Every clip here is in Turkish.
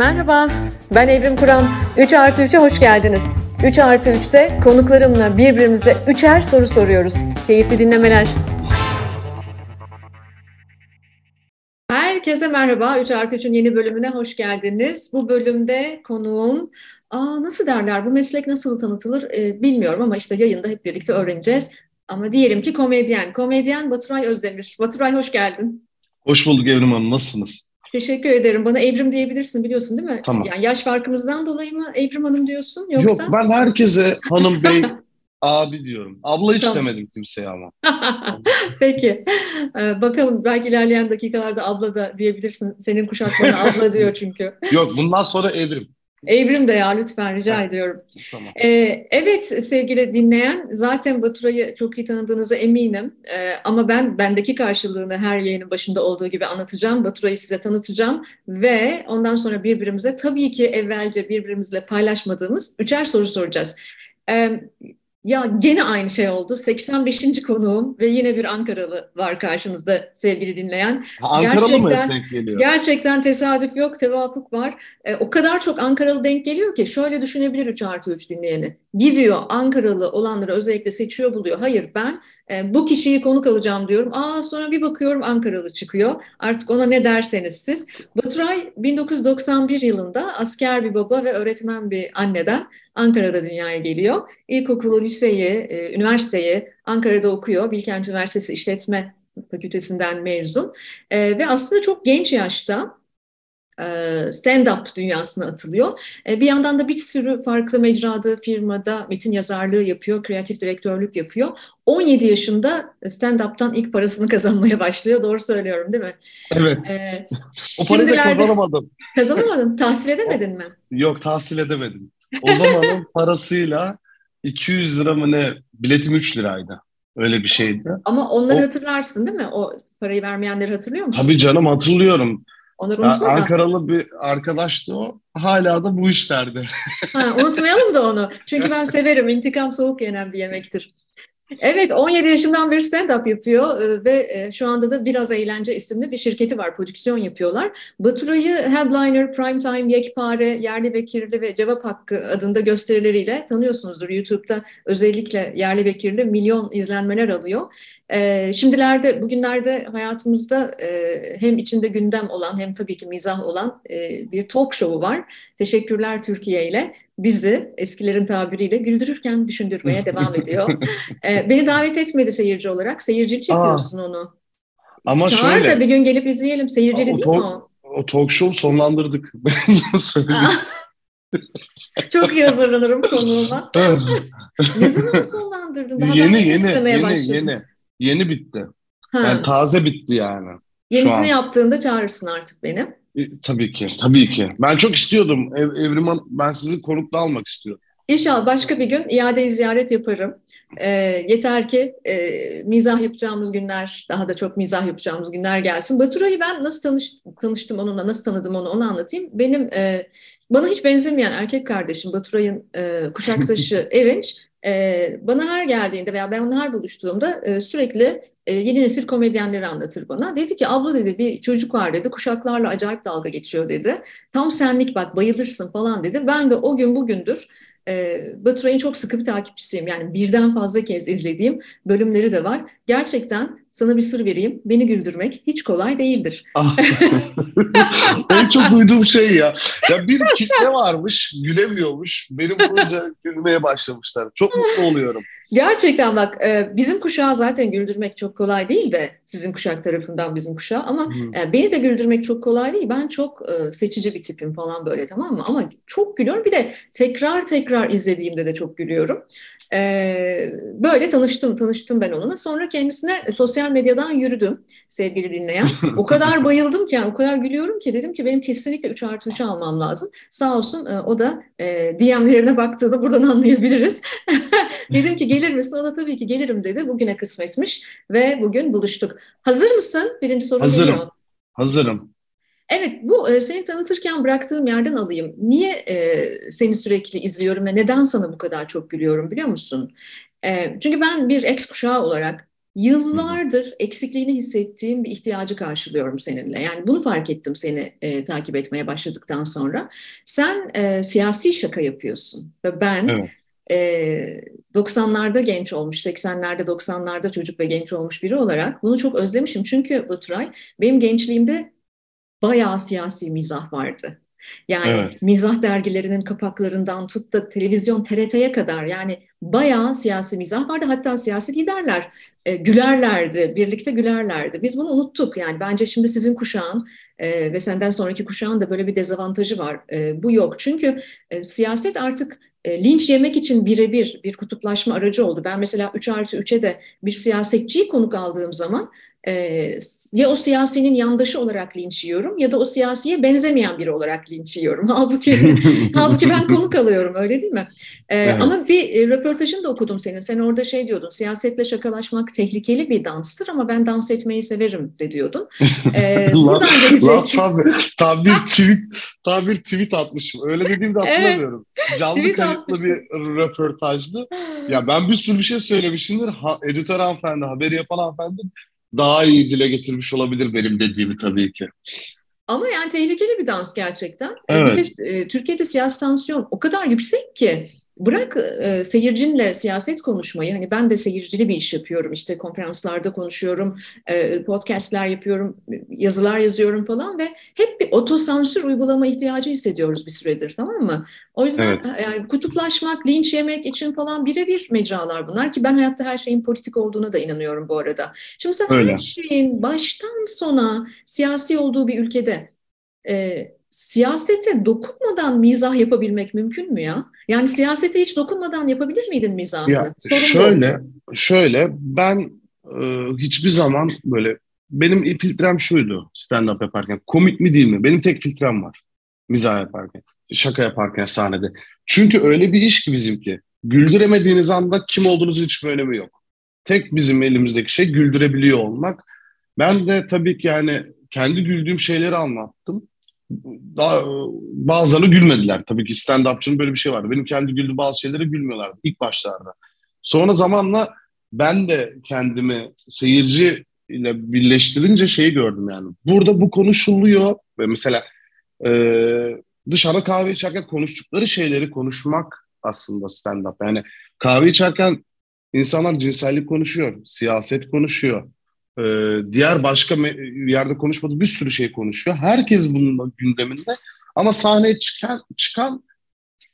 Merhaba, ben Evrim Kur'an. 3 artı 3'e hoş geldiniz. 3 artı 3'te konuklarımla birbirimize üçer soru soruyoruz. Keyifli dinlemeler. Herkese merhaba. 3 artı 3'ün yeni bölümüne hoş geldiniz. Bu bölümde konuğum, aa, nasıl derler, bu meslek nasıl tanıtılır e, bilmiyorum ama işte yayında hep birlikte öğreneceğiz. Ama diyelim ki komedyen. Komedyen Baturay Özdemir. Baturay hoş geldin. Hoş bulduk Evrim Hanım. Nasılsınız? Teşekkür ederim. Bana Evrim diyebilirsin biliyorsun değil mi? Tamam. Yani yaş farkımızdan dolayı mı Evrim Hanım diyorsun yoksa? Yok ben herkese hanım bey abi diyorum. Abla hiç Tamam. demedim kimseye ama. Peki. Ee, bakalım belki ilerleyen dakikalarda abla da diyebilirsin. Senin kuşak bana abla diyor çünkü. Yok bundan sonra Evrim. Evrim de ya lütfen rica Evet. ediyorum. Tamam. Ee, evet sevgili dinleyen zaten Baturay'ı çok iyi tanıdığınıza eminim. Ee, ama ben bendeki karşılığını her yayının başında olduğu gibi anlatacağım. Baturay'ı size tanıtacağım ve ondan sonra birbirimize tabii ki evvelce birbirimizle paylaşmadığımız üçer soru soracağız. Ee, ya gene aynı şey oldu. 85. konuğum ve yine bir Ankaralı var karşımızda sevgili dinleyen. Ankaralı mı Gerçekten- hep denk geliyor? Gerçekten tesadüf yok, tevafuk var. E, o kadar çok Ankaralı denk geliyor ki şöyle düşünebilir 3 artı 3 dinleyeni. Gidiyor Ankaralı olanları özellikle seçiyor buluyor. Hayır ben e, bu kişiyi konuk alacağım diyorum. Aa sonra bir bakıyorum Ankaralı çıkıyor. Artık ona ne derseniz siz. Baturay 1991 yılında asker bir baba ve öğretmen bir anneden Ankara'da dünyaya geliyor. İlkokulu, liseyi, e, üniversiteyi Ankara'da okuyor. Bilkent Üniversitesi İşletme Fakültesinden mezun. Ee, ve aslında çok genç yaşta e, stand-up dünyasına atılıyor. E, bir yandan da bir sürü farklı mecrada, firmada metin yazarlığı yapıyor, kreatif direktörlük yapıyor. 17 yaşında stand-up'tan ilk parasını kazanmaya başlıyor. Doğru söylüyorum değil mi? Evet. E, O parayı da kazanamadım. Kazanamadın, tahsil edemedin mi? Yok tahsil edemedim. O zamanın parasıyla 200 lira mı ne? Biletim 3 liraydı. Öyle bir şeydi. Ama onları O- hatırlarsın değil mi? O parayı vermeyenleri hatırlıyor musun? Tabii canım hatırlıyorum. Onları Ya, unutma da. Ankaralı bir arkadaştı o. Hala da bu işlerde. Ha, unutmayalım da onu. Çünkü ben severim. İntikam soğuk yenen bir yemektir. Evet, 17 yaşından beri stand-up yapıyor e, ve e, şu anda da Biraz Eğlence isimli bir şirketi var, prodüksiyon yapıyorlar. Baturay'ı Headliner, Primetime, Yekpare, Yerli ve Kirli ve Cevap Hakkı adında gösterileriyle tanıyorsunuzdur. YouTube'da özellikle Yerli ve Kirli milyon izlenmeler alıyor. E, şimdilerde, bugünlerde hayatımızda hem içinde gündem olan hem tabii ki mizah olan bir talk show'u var. Teşekkürler Türkiye ile bizi eskilerin tabiriyle güldürürken düşündürmeye devam ediyor. Ee, beni davet etmedi seyirci olarak. Seyircilik yapıyorsun onu. Ama Çağır şöyle. da bir gün gelip izleyelim. Seyircili O değil mi talk- o? O talk show sonlandırdık. Ben bunu söyleyeyim. Çok iyi hazırlanırım konuğuma. Ne zaman sonlandırdın? Daha yeni yeni yeni yeni başladım. yeni yeni bitti. Ha, Yani taze bitti yani. yenisini yaptığında çağırırsın artık beni. E, tabii ki, tabii ki. Ben çok istiyordum. Ev, Evrim Hanım, ben sizi konukta almak istiyorum. İnşallah başka bir gün iade ziyaret yaparım. Ee, yeter ki e, mizah yapacağımız günler, daha da çok mizah yapacağımız günler gelsin. Baturay'ı ben nasıl tanış, tanıştım onunla, nasıl tanıdım onu, onu anlatayım. Benim e, bana hiç benzemeyen erkek kardeşim Baturay'ın e, kuşaktaşı Erinç, e, bana her geldiğinde veya ben her buluştuğumda e, sürekli e, yeni nesil komedyenleri anlatır bana. Dedi ki abla dedi bir çocuk var dedi, kuşaklarla acayip dalga geçiyor dedi. Tam senlik bak bayılırsın falan dedi. Ben de o gün bugündür e, Baturay'ın çok sıkı bir takipçisiyim. Yani birden fazla kez izlediğim bölümleri de var. Gerçekten sana bir sır vereyim. Beni güldürmek hiç kolay değildir. Ah. en çok duyduğum şey ya. Ya bir kitle varmış, gülemiyormuş. Benim boyunca gülmeye başlamışlar. Çok mutlu oluyorum. Gerçekten bak e, bizim kuşağı zaten güldürmek çok kolay değil de sizin kuşak tarafından bizim kuşağı ama e, beni de güldürmek çok kolay değil. Ben çok e, seçici bir tipim falan böyle tamam mı? Ama çok gülüyorum. Bir de tekrar tekrar izlediğimde de çok gülüyorum. E, böyle tanıştım, tanıştım ben onunla. Sonra kendisine e, sosyal medyadan yürüdüm sevgili dinleyen. O kadar bayıldım ki yani o kadar gülüyorum ki dedim ki benim kesinlikle 3 artı 3 almam lazım. Sağ olsun e, o da e, DM'lerine baktığını buradan anlayabiliriz. Dedim ki gelir misin? O da tabii ki gelirim dedi. Bugüne kısmetmiş ve bugün buluştuk. Hazır mısın? Birinci soru Hazırım. geliyor. Hazırım. Evet, bu e, seni tanıtırken bıraktığım yerden alayım. Niye e, seni sürekli izliyorum ve neden sana bu kadar çok gülüyorum biliyor musun? E, çünkü ben bir ex kuşağı olarak Yıllardır eksikliğini hissettiğim bir ihtiyacı karşılıyorum seninle. Yani bunu fark ettim seni e, takip etmeye başladıktan sonra. Sen e, siyasi şaka yapıyorsun ve ben evet. e, 90'larda genç olmuş, 80'lerde 90'larda çocuk ve genç olmuş biri olarak bunu çok özlemişim. Çünkü Baturay benim gençliğimde bayağı siyasi mizah vardı. Yani evet. mizah dergilerinin kapaklarından tut da televizyon TRT'ye kadar yani bayağı siyasi mizah vardı. Hatta siyasi liderler e, gülerlerdi, birlikte gülerlerdi. Biz bunu unuttuk. Yani bence şimdi sizin kuşağın e, ve senden sonraki kuşağın da böyle bir dezavantajı var. E, bu yok. Çünkü e, siyaset artık e, linç yemek için birebir bir kutuplaşma aracı oldu. Ben mesela 3 artı 3'e de bir siyasetçiyi konuk aldığım zaman e, ya o siyasinin yandaşı olarak linç yiyorum ya da o siyasiye benzemeyen biri olarak linç yiyorum. Halbuki, halbuki ben konuk alıyorum öyle değil mi? E, evet. Ama bir e, röportajını da okudum senin. Sen orada şey diyordun siyasetle şakalaşmak tehlikeli bir danstır ama ben dans etmeyi severim de diyordun. E, buradan gelecek. tam, bir tweet, tam bir tweet atmışım. Öyle dediğimde hatırlamıyorum. Evet, Canlı kayıtlı bir röportajdı. Ya ben bir sürü bir şey söylemişimdir. Ha, editör hanımefendi, haberi yapan hanımefendi daha iyi dile getirmiş olabilir benim dediğimi tabii ki. Ama yani tehlikeli bir dans gerçekten. Evet. Bir de e, Türkiye'de siyasi tansiyon o kadar yüksek ki bırak e, seyircinle siyaset konuşmayı hani ben de seyircili bir iş yapıyorum işte konferanslarda konuşuyorum e, podcastler yapıyorum yazılar yazıyorum falan ve hep bir otosansür uygulama ihtiyacı hissediyoruz bir süredir tamam mı? O yüzden evet. yani kutuplaşmak, linç yemek için falan birebir mecralar bunlar ki ben hayatta her şeyin politik olduğuna da inanıyorum bu arada. Şimdi sen Öyle. her şeyin baştan sona siyasi olduğu bir ülkede e, siyasete dokunmadan mizah yapabilmek mümkün mü ya? Yani siyasete hiç dokunmadan yapabilir miydin mizahı? Ya, şöyle, şöyle ben e, hiçbir zaman böyle benim filtrem şuydu stand-up yaparken. Komik mi değil mi? Benim tek filtrem var. Mizah yaparken, şaka yaparken sahnede. Çünkü öyle bir iş ki bizimki. Güldüremediğiniz anda kim olduğunuzun hiçbir önemi yok. Tek bizim elimizdeki şey güldürebiliyor olmak. Ben de tabii ki yani kendi güldüğüm şeyleri anlattım daha, bazıları gülmediler. Tabii ki stand-upçının böyle bir şey vardı. Benim kendi güldüğüm bazı şeylere gülmüyorlardı ilk başlarda. Sonra zamanla ben de kendimi seyirci ile birleştirince şeyi gördüm yani. Burada bu konuşuluyor ve mesela e, dışarıda kahve içerken konuştukları şeyleri konuşmak aslında stand-up. Yani kahve içerken insanlar cinsellik konuşuyor, siyaset konuşuyor, e, diğer başka yerde konuşmadığı bir sürü şey konuşuyor. Herkes bunun gündeminde ama sahneye çıkan, çıkan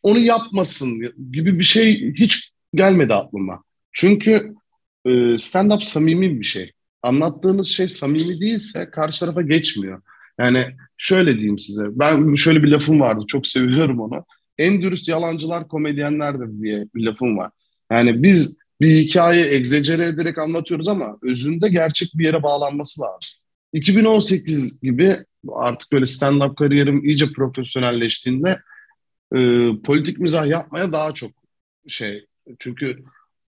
onu yapmasın gibi bir şey hiç gelmedi aklıma. Çünkü e, stand-up samimi bir şey. Anlattığınız şey samimi değilse karşı tarafa geçmiyor. Yani şöyle diyeyim size. Ben şöyle bir lafım vardı. Çok seviyorum onu. En dürüst yalancılar komedyenlerdir diye bir lafım var. Yani biz bir hikaye egzecere ederek anlatıyoruz ama özünde gerçek bir yere bağlanması lazım. 2018 gibi artık böyle stand-up kariyerim iyice profesyonelleştiğinde e, politik mizah yapmaya daha çok şey çünkü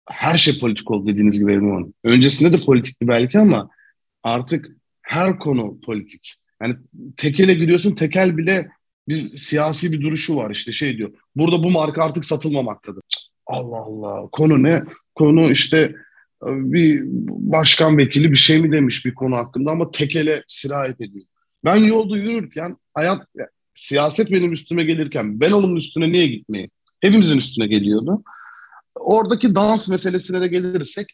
her şey politik oldu dediğiniz gibi Hanım. Öncesinde de politikti belki ama artık her konu politik. Yani tekele gidiyorsun tekel bile bir siyasi bir duruşu var işte şey diyor. Burada bu marka artık satılmamaktadır. Allah Allah konu ne? Konu işte e, bir başkan vekili bir şey mi demiş bir konu hakkında ama tekele sirayet ediyor. Ben yolda yürürken hayat siyaset benim üstüme gelirken ben onun üstüne niye gitmeyeyim? Hepimizin üstüne geliyordu. Oradaki dans meselesine de gelirsek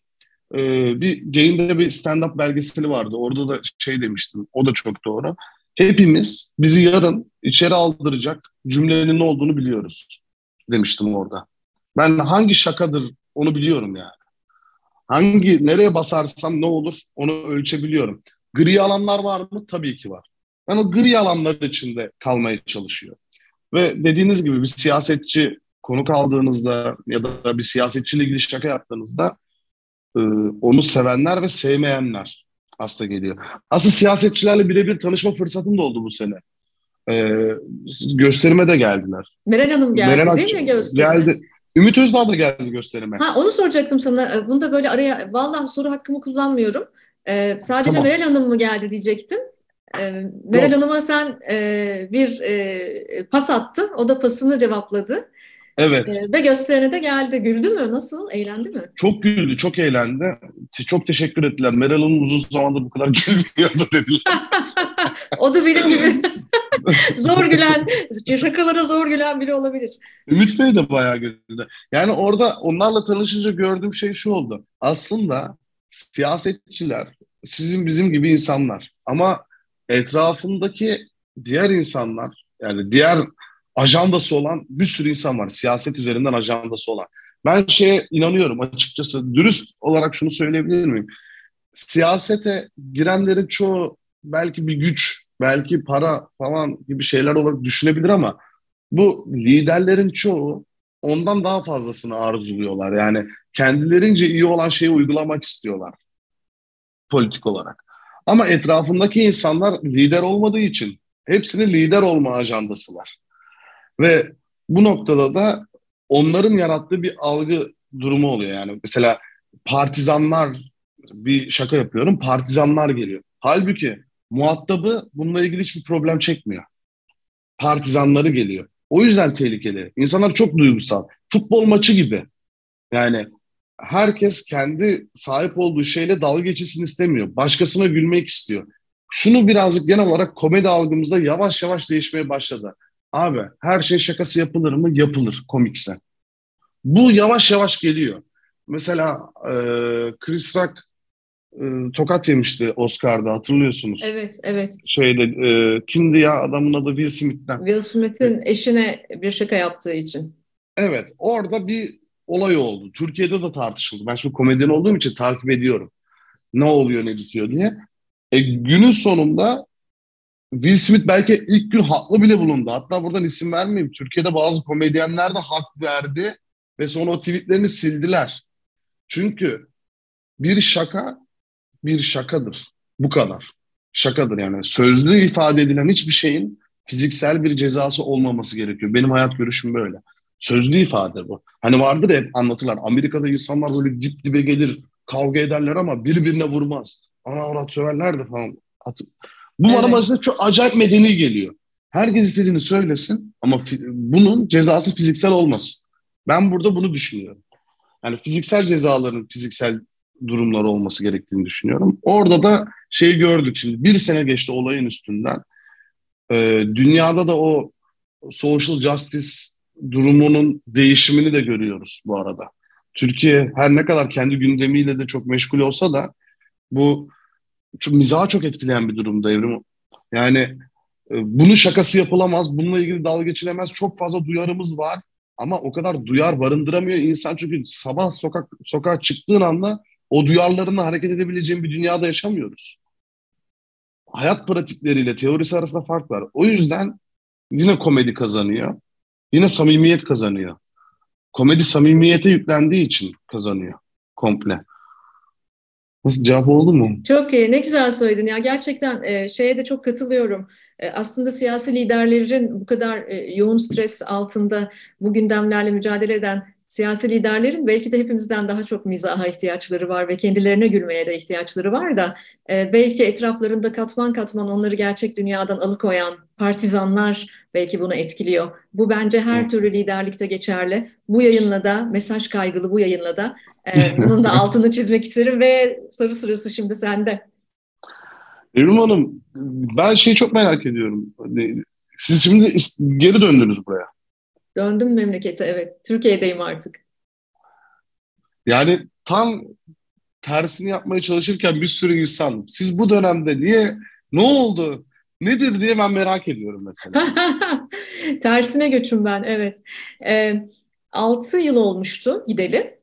e, bir Gain'de bir stand-up belgeseli vardı. Orada da şey demiştim. O da çok doğru. Hepimiz bizi yarın içeri aldıracak cümlenin ne olduğunu biliyoruz demiştim orada. Ben hangi şakadır onu biliyorum yani. Hangi, nereye basarsam ne olur onu ölçebiliyorum. Gri alanlar var mı? Tabii ki var. Ben o gri alanlar içinde kalmaya çalışıyorum. Ve dediğiniz gibi bir siyasetçi konuk aldığınızda ya da bir siyasetçiyle ilgili şaka yaptığınızda e, onu sevenler ve sevmeyenler hasta geliyor. Aslında siyasetçilerle birebir tanışma fırsatım da oldu bu sene. Ee, gösterime de geldiler. Meral Hanım geldi Meral değil mi gösterime? Geldi. Ümit Özdağ da geldi gösterime. Ha, onu soracaktım sana. Ee, bunu da böyle araya, vallahi soru hakkımı kullanmıyorum. Ee, sadece tamam. Meral Hanım mı geldi diyecektim. Ee, Meral Hanım'a sen e, bir e, pas attın. O da pasını cevapladı. Evet. Ee, ve gösterine de geldi. Güldü mü? Nasıl? Eğlendi mi? Çok güldü, çok eğlendi. Çok teşekkür ettiler. Meral Hanım uzun zamandır bu kadar gülmüyordu dediler. o da benim gibi zor gülen, şakalara zor gülen biri olabilir. Ümit Bey de bayağı güldü. Yani orada onlarla tanışınca gördüğüm şey şu oldu. Aslında siyasetçiler sizin bizim gibi insanlar. Ama etrafındaki diğer insanlar yani diğer ajandası olan bir sürü insan var. Siyaset üzerinden ajandası olan. Ben şeye inanıyorum açıkçası. Dürüst olarak şunu söyleyebilir miyim? Siyasete girenlerin çoğu belki bir güç, belki para falan gibi şeyler olarak düşünebilir ama bu liderlerin çoğu ondan daha fazlasını arzuluyorlar. Yani kendilerince iyi olan şeyi uygulamak istiyorlar politik olarak. Ama etrafındaki insanlar lider olmadığı için hepsinin lider olma ajandası var. Ve bu noktada da onların yarattığı bir algı durumu oluyor. Yani mesela partizanlar bir şaka yapıyorum. Partizanlar geliyor. Halbuki muhatabı bununla ilgili hiçbir problem çekmiyor. Partizanları geliyor. O yüzden tehlikeli. İnsanlar çok duygusal. Futbol maçı gibi. Yani herkes kendi sahip olduğu şeyle dalga geçilsin istemiyor. Başkasına gülmek istiyor. Şunu birazcık genel olarak komedi algımızda yavaş yavaş değişmeye başladı. Abi her şey şakası yapılır mı? Yapılır komikse. Bu yavaş yavaş geliyor. Mesela e, Chris Rock e, tokat yemişti Oscar'da hatırlıyorsunuz. Evet, evet. Şeyde e, kimdi ya adamın adı Will Smith'ten. Will Smith'in eşine bir şaka yaptığı için. Evet, orada bir olay oldu. Türkiye'de de tartışıldı. Ben şimdi komedyen olduğum için takip ediyorum. Ne oluyor, ne bitiyor diye. E, günün sonunda Will Smith belki ilk gün haklı bile bulundu. Hatta buradan isim vermeyeyim. Türkiye'de bazı komedyenler de hak verdi ve sonra o tweetlerini sildiler. Çünkü bir şaka bir şakadır. Bu kadar. Şakadır yani. Sözlü ifade edilen hiçbir şeyin fiziksel bir cezası olmaması gerekiyor. Benim hayat görüşüm böyle. Sözlü ifade bu. Hani vardır hep anlatırlar. Amerika'da insanlar böyle dip dibe gelir, kavga ederler ama birbirine vurmaz. Ana avrat söverler de falan. Bu evet. bana başta çok acayip medeni geliyor. Herkes istediğini söylesin ama bunun cezası fiziksel olmasın. Ben burada bunu düşünüyorum. Yani fiziksel cezaların fiziksel durumlar olması gerektiğini düşünüyorum. Orada da şeyi gördük şimdi. Bir sene geçti olayın üstünden. Ee, dünyada da o social justice durumunun değişimini de görüyoruz bu arada. Türkiye her ne kadar kendi gündemiyle de çok meşgul olsa da bu çok, mizahı çok etkileyen bir durumda evrim. Yani e, bunun şakası yapılamaz, bununla ilgili dalga geçilemez. Çok fazla duyarımız var ama o kadar duyar barındıramıyor insan çünkü sabah sokak sokağa çıktığın anda o duyarlarına hareket edebileceğin bir dünyada yaşamıyoruz. Hayat pratikleriyle teorisi arasında fark var. O yüzden yine komedi kazanıyor. Yine samimiyet kazanıyor. Komedi samimiyete yüklendiği için kazanıyor komple. Nasıl cevap oldu mu? Çok iyi. Ne güzel söyledin ya. Gerçekten e, şeye de çok katılıyorum. E, aslında siyasi liderlerin bu kadar e, yoğun stres altında bu gündemlerle mücadele eden siyasi liderlerin belki de hepimizden daha çok mizaha ihtiyaçları var ve kendilerine gülmeye de ihtiyaçları var da e, belki etraflarında katman katman onları gerçek dünyadan alıkoyan partizanlar belki bunu etkiliyor. Bu bence her türlü liderlikte geçerli. Bu yayınla da mesaj kaygılı bu yayınla da e, bunun da altını çizmek isterim ve soru sırası şimdi sende. Evrim Hanım ben şeyi çok merak ediyorum. Siz şimdi geri döndünüz buraya. Döndüm memlekete evet. Türkiye'deyim artık. Yani tam tersini yapmaya çalışırken bir sürü insan siz bu dönemde niye ne oldu nedir diye ben merak ediyorum mesela. Tersine göçüm ben evet. E, 6 yıl olmuştu gideli.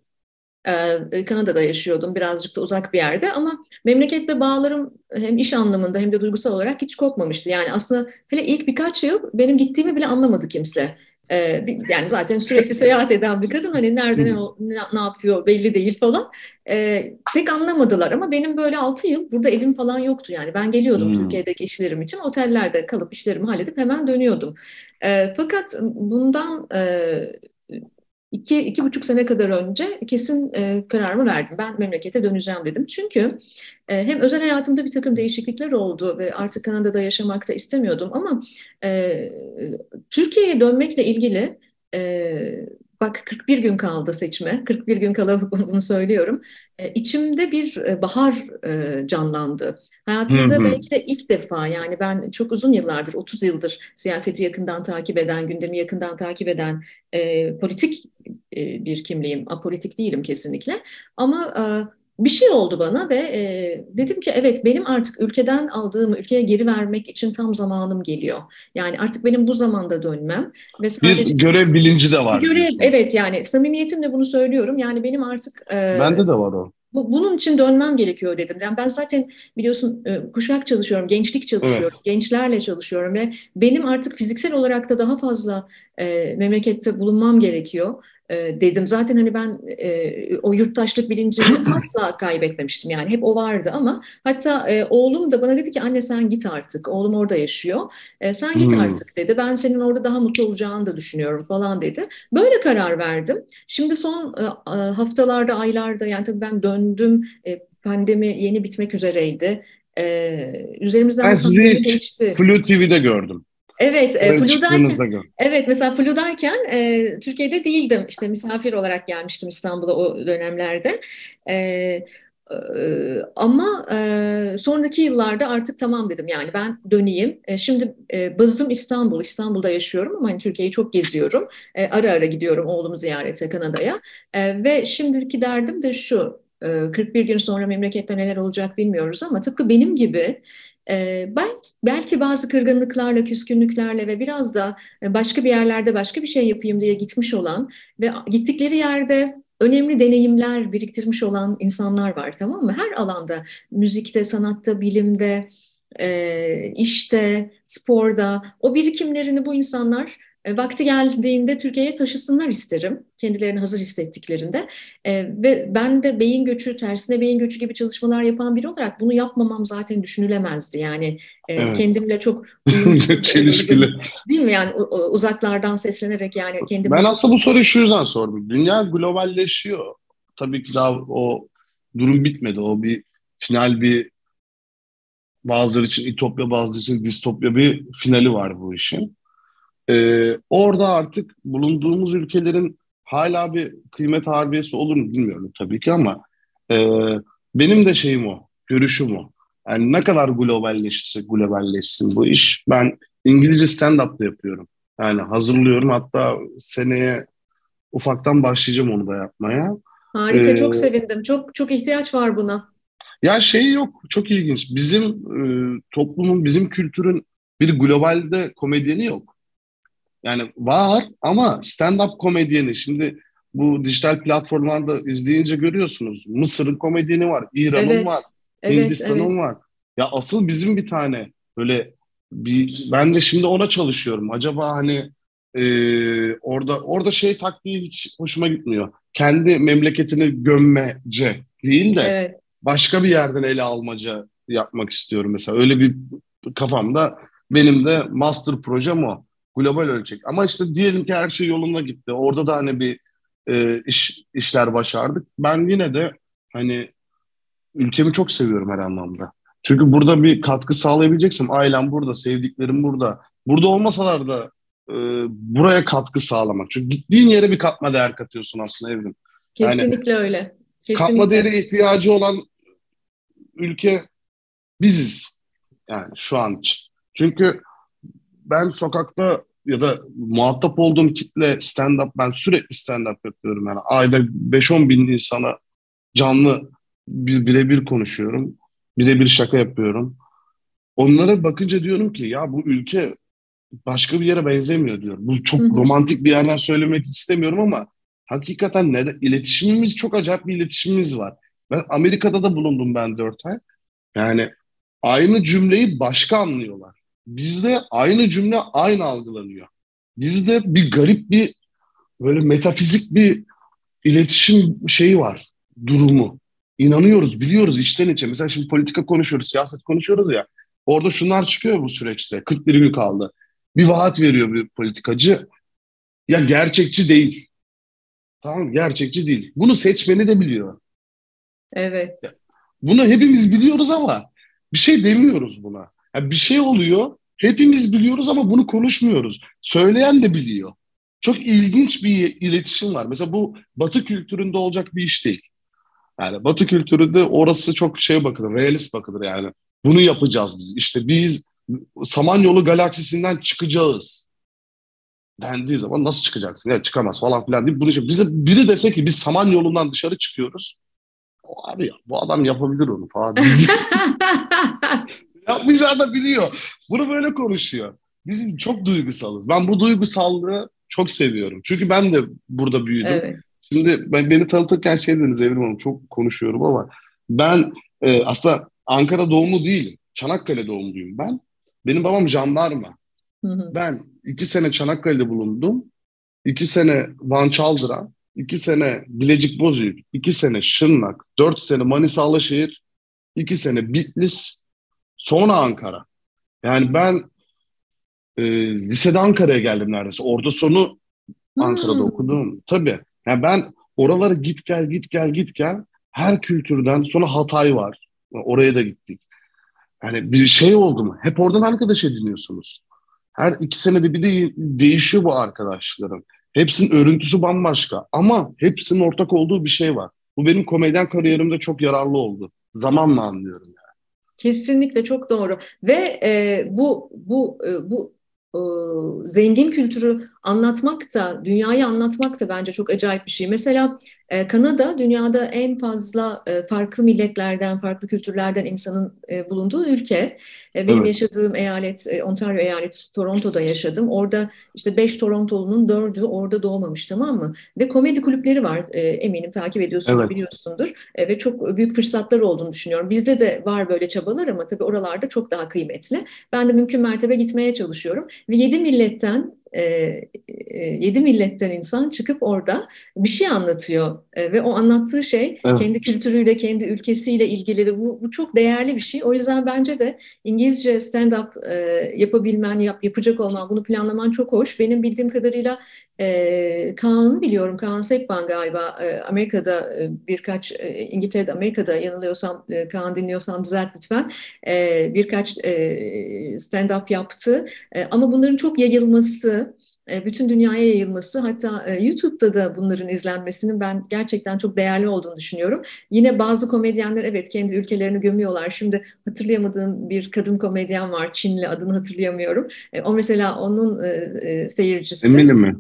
E, Kanada'da yaşıyordum birazcık da uzak bir yerde ama memleketle bağlarım hem iş anlamında hem de duygusal olarak hiç kopmamıştı. Yani aslında hele ilk birkaç yıl benim gittiğimi bile anlamadı kimse. Ee, yani zaten sürekli seyahat eden bir kadın hani nerede ne, ne, ne yapıyor belli değil falan. Ee, pek anlamadılar ama benim böyle 6 yıl burada evim falan yoktu yani. Ben geliyordum hmm. Türkiye'deki işlerim için otellerde kalıp işlerimi halledip hemen dönüyordum. Ee, fakat bundan e, iki, iki buçuk sene kadar önce kesin e, kararımı verdim. Ben memlekete döneceğim dedim. Çünkü e, hem özel hayatımda bir takım değişiklikler oldu ve artık Kanada'da yaşamak da istemiyordum ama e, Türkiye'ye dönmekle ilgili e, bak 41 gün kaldı seçime, 41 gün kala bunu söylüyorum. E, içimde bir e, bahar e, canlandı. Hayatımda hı hı. belki de ilk defa yani ben çok uzun yıllardır, 30 yıldır siyaseti yakından takip eden, gündemi yakından takip eden e, politik e, bir kimliğim. Apolitik değilim kesinlikle. Ama e, bir şey oldu bana ve e, dedim ki evet benim artık ülkeden aldığımı ülkeye geri vermek için tam zamanım geliyor. Yani artık benim bu zamanda dönmem ve sadece bir görev bilinci de var. Görev evet yani samimiyetimle bunu söylüyorum. Yani benim artık e, bende de var o. Bu, bunun için dönmem gerekiyor dedim. Yani ben zaten biliyorsun e, kuşak çalışıyorum, gençlik çalışıyorum, evet. gençlerle çalışıyorum ve benim artık fiziksel olarak da daha fazla e, memlekette bulunmam gerekiyor. E, dedim. Zaten hani ben e, o yurttaşlık bilincini asla kaybetmemiştim yani hep o vardı ama hatta e, oğlum da bana dedi ki anne sen git artık oğlum orada yaşıyor e, sen git hmm. artık dedi ben senin orada daha mutlu olacağını da düşünüyorum falan dedi. Böyle karar verdim. Şimdi son e, haftalarda aylarda yani tabii ben döndüm e, pandemi yeni bitmek üzereydi. Ee, üzerimizden ben sizi geçti. Flu TV'de gördüm. Evet, e, Flu'dayken, evet mesela Flu'dayken e, Türkiye'de değildim. İşte misafir olarak gelmiştim İstanbul'a o dönemlerde. E, e, ama e, sonraki yıllarda artık tamam dedim yani ben döneyim. E, şimdi e, bazım İstanbul, İstanbul'da yaşıyorum ama hani Türkiye'yi çok geziyorum. E, ara ara gidiyorum oğlumu ziyarete Kanada'ya. E, ve şimdiki derdim de şu, 41 gün sonra memlekette neler olacak bilmiyoruz ama tıpkı benim gibi belki, belki bazı kırgınlıklarla, küskünlüklerle ve biraz da başka bir yerlerde başka bir şey yapayım diye gitmiş olan ve gittikleri yerde önemli deneyimler biriktirmiş olan insanlar var tamam mı? Her alanda, müzikte, sanatta, bilimde, işte, sporda o birikimlerini bu insanlar e, vakti geldiğinde Türkiye'ye taşısınlar isterim. Kendilerini hazır hissettiklerinde. E, ve ben de beyin göçü, tersine beyin göçü gibi çalışmalar yapan biri olarak bunu yapmamam zaten düşünülemezdi. Yani e, evet. kendimle çok çelişkili. Değil mi? Yani uzaklardan seslenerek yani kendimi... Ben aslında bu soruyu şu yüzden sordum. Dünya globalleşiyor. Tabii ki daha o durum bitmedi. O bir final bir bazıları için itopya bazıları için distopya bir finali var bu işin. Ee, orada artık bulunduğumuz ülkelerin hala bir kıymet harbiyesi olur mu bilmiyorum tabii ki ama e, benim de şeyim o, görüşüm o. Yani ne kadar globalleşirse globalleşsin bu iş. Ben İngilizce stand-up da yapıyorum. Yani hazırlıyorum hatta seneye ufaktan başlayacağım onu da yapmaya. Harika, ee, çok sevindim. Çok çok ihtiyaç var buna. Ya şey yok, çok ilginç. Bizim e, toplumun, bizim kültürün bir globalde komedyeni yok. Yani var ama stand-up komedyeni şimdi bu dijital platformlarda izleyince görüyorsunuz. Mısır'ın komedyeni var, İran'ın evet, var, evet, Hindistan'ın evet. var. Ya asıl bizim bir tane böyle bir ben de şimdi ona çalışıyorum. Acaba hani e, orada orada şey taktiği hiç hoşuma gitmiyor. Kendi memleketini gömmece değil de evet. başka bir yerden ele almaca yapmak istiyorum mesela. Öyle bir kafamda benim de master projem o global ölçek. Ama işte diyelim ki her şey yolunda gitti. Orada da hani bir e, iş işler başardık. Ben yine de hani ülkemi çok seviyorum her anlamda. Çünkü burada bir katkı sağlayabileceksem ailem burada, sevdiklerim burada. Burada olmasalar da e, buraya katkı sağlamak. Çünkü gittiğin yere bir katma değer katıyorsun aslında evrim. Kesinlikle yani, öyle. Kesinlikle. Katma değeri ihtiyacı olan ülke biziz. Yani şu an için. Çünkü ben sokakta ya da muhatap olduğum kitle stand-up, ben sürekli stand-up yapıyorum. Yani ayda 5-10 bin insana canlı bir birebir konuşuyorum. Birebir şaka yapıyorum. Onlara bakınca diyorum ki ya bu ülke başka bir yere benzemiyor diyorum. Bu çok romantik bir yerden söylemek istemiyorum ama hakikaten ne iletişimimiz çok acayip bir iletişimimiz var. Ben Amerika'da da bulundum ben dört ay. Yani aynı cümleyi başka anlıyorlar. Bizde aynı cümle aynı algılanıyor. Bizde bir garip bir böyle metafizik bir iletişim şeyi var, durumu. İnanıyoruz, biliyoruz içten içe. Mesela şimdi politika konuşuyoruz, siyaset konuşuyoruz ya. Orada şunlar çıkıyor bu süreçte. 41 gün kaldı. Bir vaat veriyor bir politikacı. Ya gerçekçi değil. Tamam gerçekçi değil. Bunu seçmeni de biliyor. Evet. Bunu hepimiz biliyoruz ama bir şey demiyoruz buna. Yani bir şey oluyor, hepimiz biliyoruz ama bunu konuşmuyoruz. Söyleyen de biliyor. çok ilginç bir iletişim var. Mesela bu Batı kültüründe olacak bir iş değil. Yani Batı kültüründe orası çok şey bakılır, realist bakılır yani. Bunu yapacağız biz. İşte biz Samanyolu galaksisinden çıkacağız dendiği zaman nasıl çıkacaksın? Ya çıkamaz falan filan deyip bunu bize biri dese ki biz Samanyolu'ndan dışarı çıkıyoruz. O abi ya, bu adam yapabilir onu falan. Yapmayacağı da biliyor. Bunu böyle konuşuyor. Bizim çok duygusalız. Ben bu duygusallığı çok seviyorum. Çünkü ben de burada büyüdüm. Evet. Şimdi ben beni tanıtırken şey dediniz Evrim Hanım çok konuşuyorum ama ben e, aslında Ankara doğumlu değilim. Çanakkale doğumluyum ben. Benim babam jandarma. Hı hı. Ben iki sene Çanakkale'de bulundum. iki sene Van Çaldıra, iki sene Bilecik Bozüyük, iki sene Şırnak, dört sene Manisa Alaşehir, iki sene Bitlis, sonra Ankara. Yani ben e, lisede Ankara'ya geldim neredeyse. Orada sonu Ankara'da hmm. okudum. Tabii. Yani ben oralara git gel git gel git gel her kültürden sonra Hatay var. Oraya da gittik. Yani bir şey oldu mu? Hep oradan arkadaş ediniyorsunuz. Her iki senede bir de değişiyor bu arkadaşlarım. Hepsinin örüntüsü bambaşka ama hepsinin ortak olduğu bir şey var. Bu benim komedyen kariyerimde çok yararlı oldu. Zamanla anlıyorum yani. Kesinlikle çok doğru ve e, bu bu e, bu e, zengin kültürü anlatmak da, dünyayı anlatmak da bence çok acayip bir şey. Mesela e, Kanada dünyada en fazla e, farklı milletlerden, farklı kültürlerden insanın e, bulunduğu ülke. Benim evet. yaşadığım eyalet, Ontario eyalet, Toronto'da yaşadım. Orada işte beş Torontolu'nun dördü orada doğmamış tamam mı? Ve komedi kulüpleri var eminim takip ediyorsunuz, evet. biliyorsundur. Ve çok büyük fırsatlar olduğunu düşünüyorum. Bizde de var böyle çabalar ama tabii oralarda çok daha kıymetli. Ben de mümkün mertebe gitmeye çalışıyorum. Ve yedi milletten e, e, yedi milletten insan çıkıp orada bir şey anlatıyor e, ve o anlattığı şey evet. kendi kültürüyle, kendi ülkesiyle ilgili bu, bu çok değerli bir şey. O yüzden bence de İngilizce stand-up e, yapabilmen, yap, yapacak olman, bunu planlaman çok hoş. Benim bildiğim kadarıyla e, Kaan'ı biliyorum. Kaan Sekban galiba e, Amerika'da e, birkaç, e, İngiltere'de, Amerika'da yanılıyorsam, e, Kaan dinliyorsan düzelt lütfen. E, birkaç e, stand-up yaptı. Ama bunların çok yayılması, bütün dünyaya yayılması hatta YouTube'da da bunların izlenmesinin ben gerçekten çok değerli olduğunu düşünüyorum. Yine bazı komedyenler evet kendi ülkelerini gömüyorlar. Şimdi hatırlayamadığım bir kadın komedyen var Çinli adını hatırlayamıyorum. O mesela onun seyircisi. Eminim mi?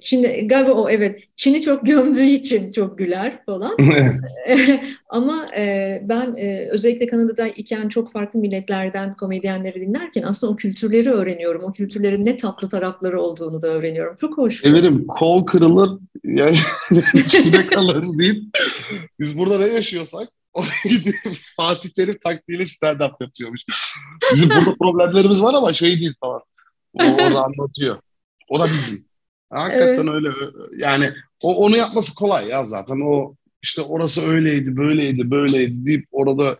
Çin galiba o evet Çin'i çok gömdüğü için çok güler falan. Ama e, ben e, özellikle Kanada'da iken çok farklı milletlerden komedyenleri dinlerken aslında o kültürleri öğreniyorum. O kültürlerin ne tatlı tarafları olduğunu da öğreniyorum. Çok hoş. Eminim kol kırılır yani içinde kalır deyip biz burada ne yaşıyorsak oraya gidip Fatih Terim taktiğiyle stand-up yapıyormuş. Bizim burada problemlerimiz var ama şey değil falan. O orada anlatıyor. O da bizim. Hakikaten evet. öyle. Yani o, onu yapması kolay ya zaten. O işte orası öyleydi, böyleydi, böyleydi deyip orada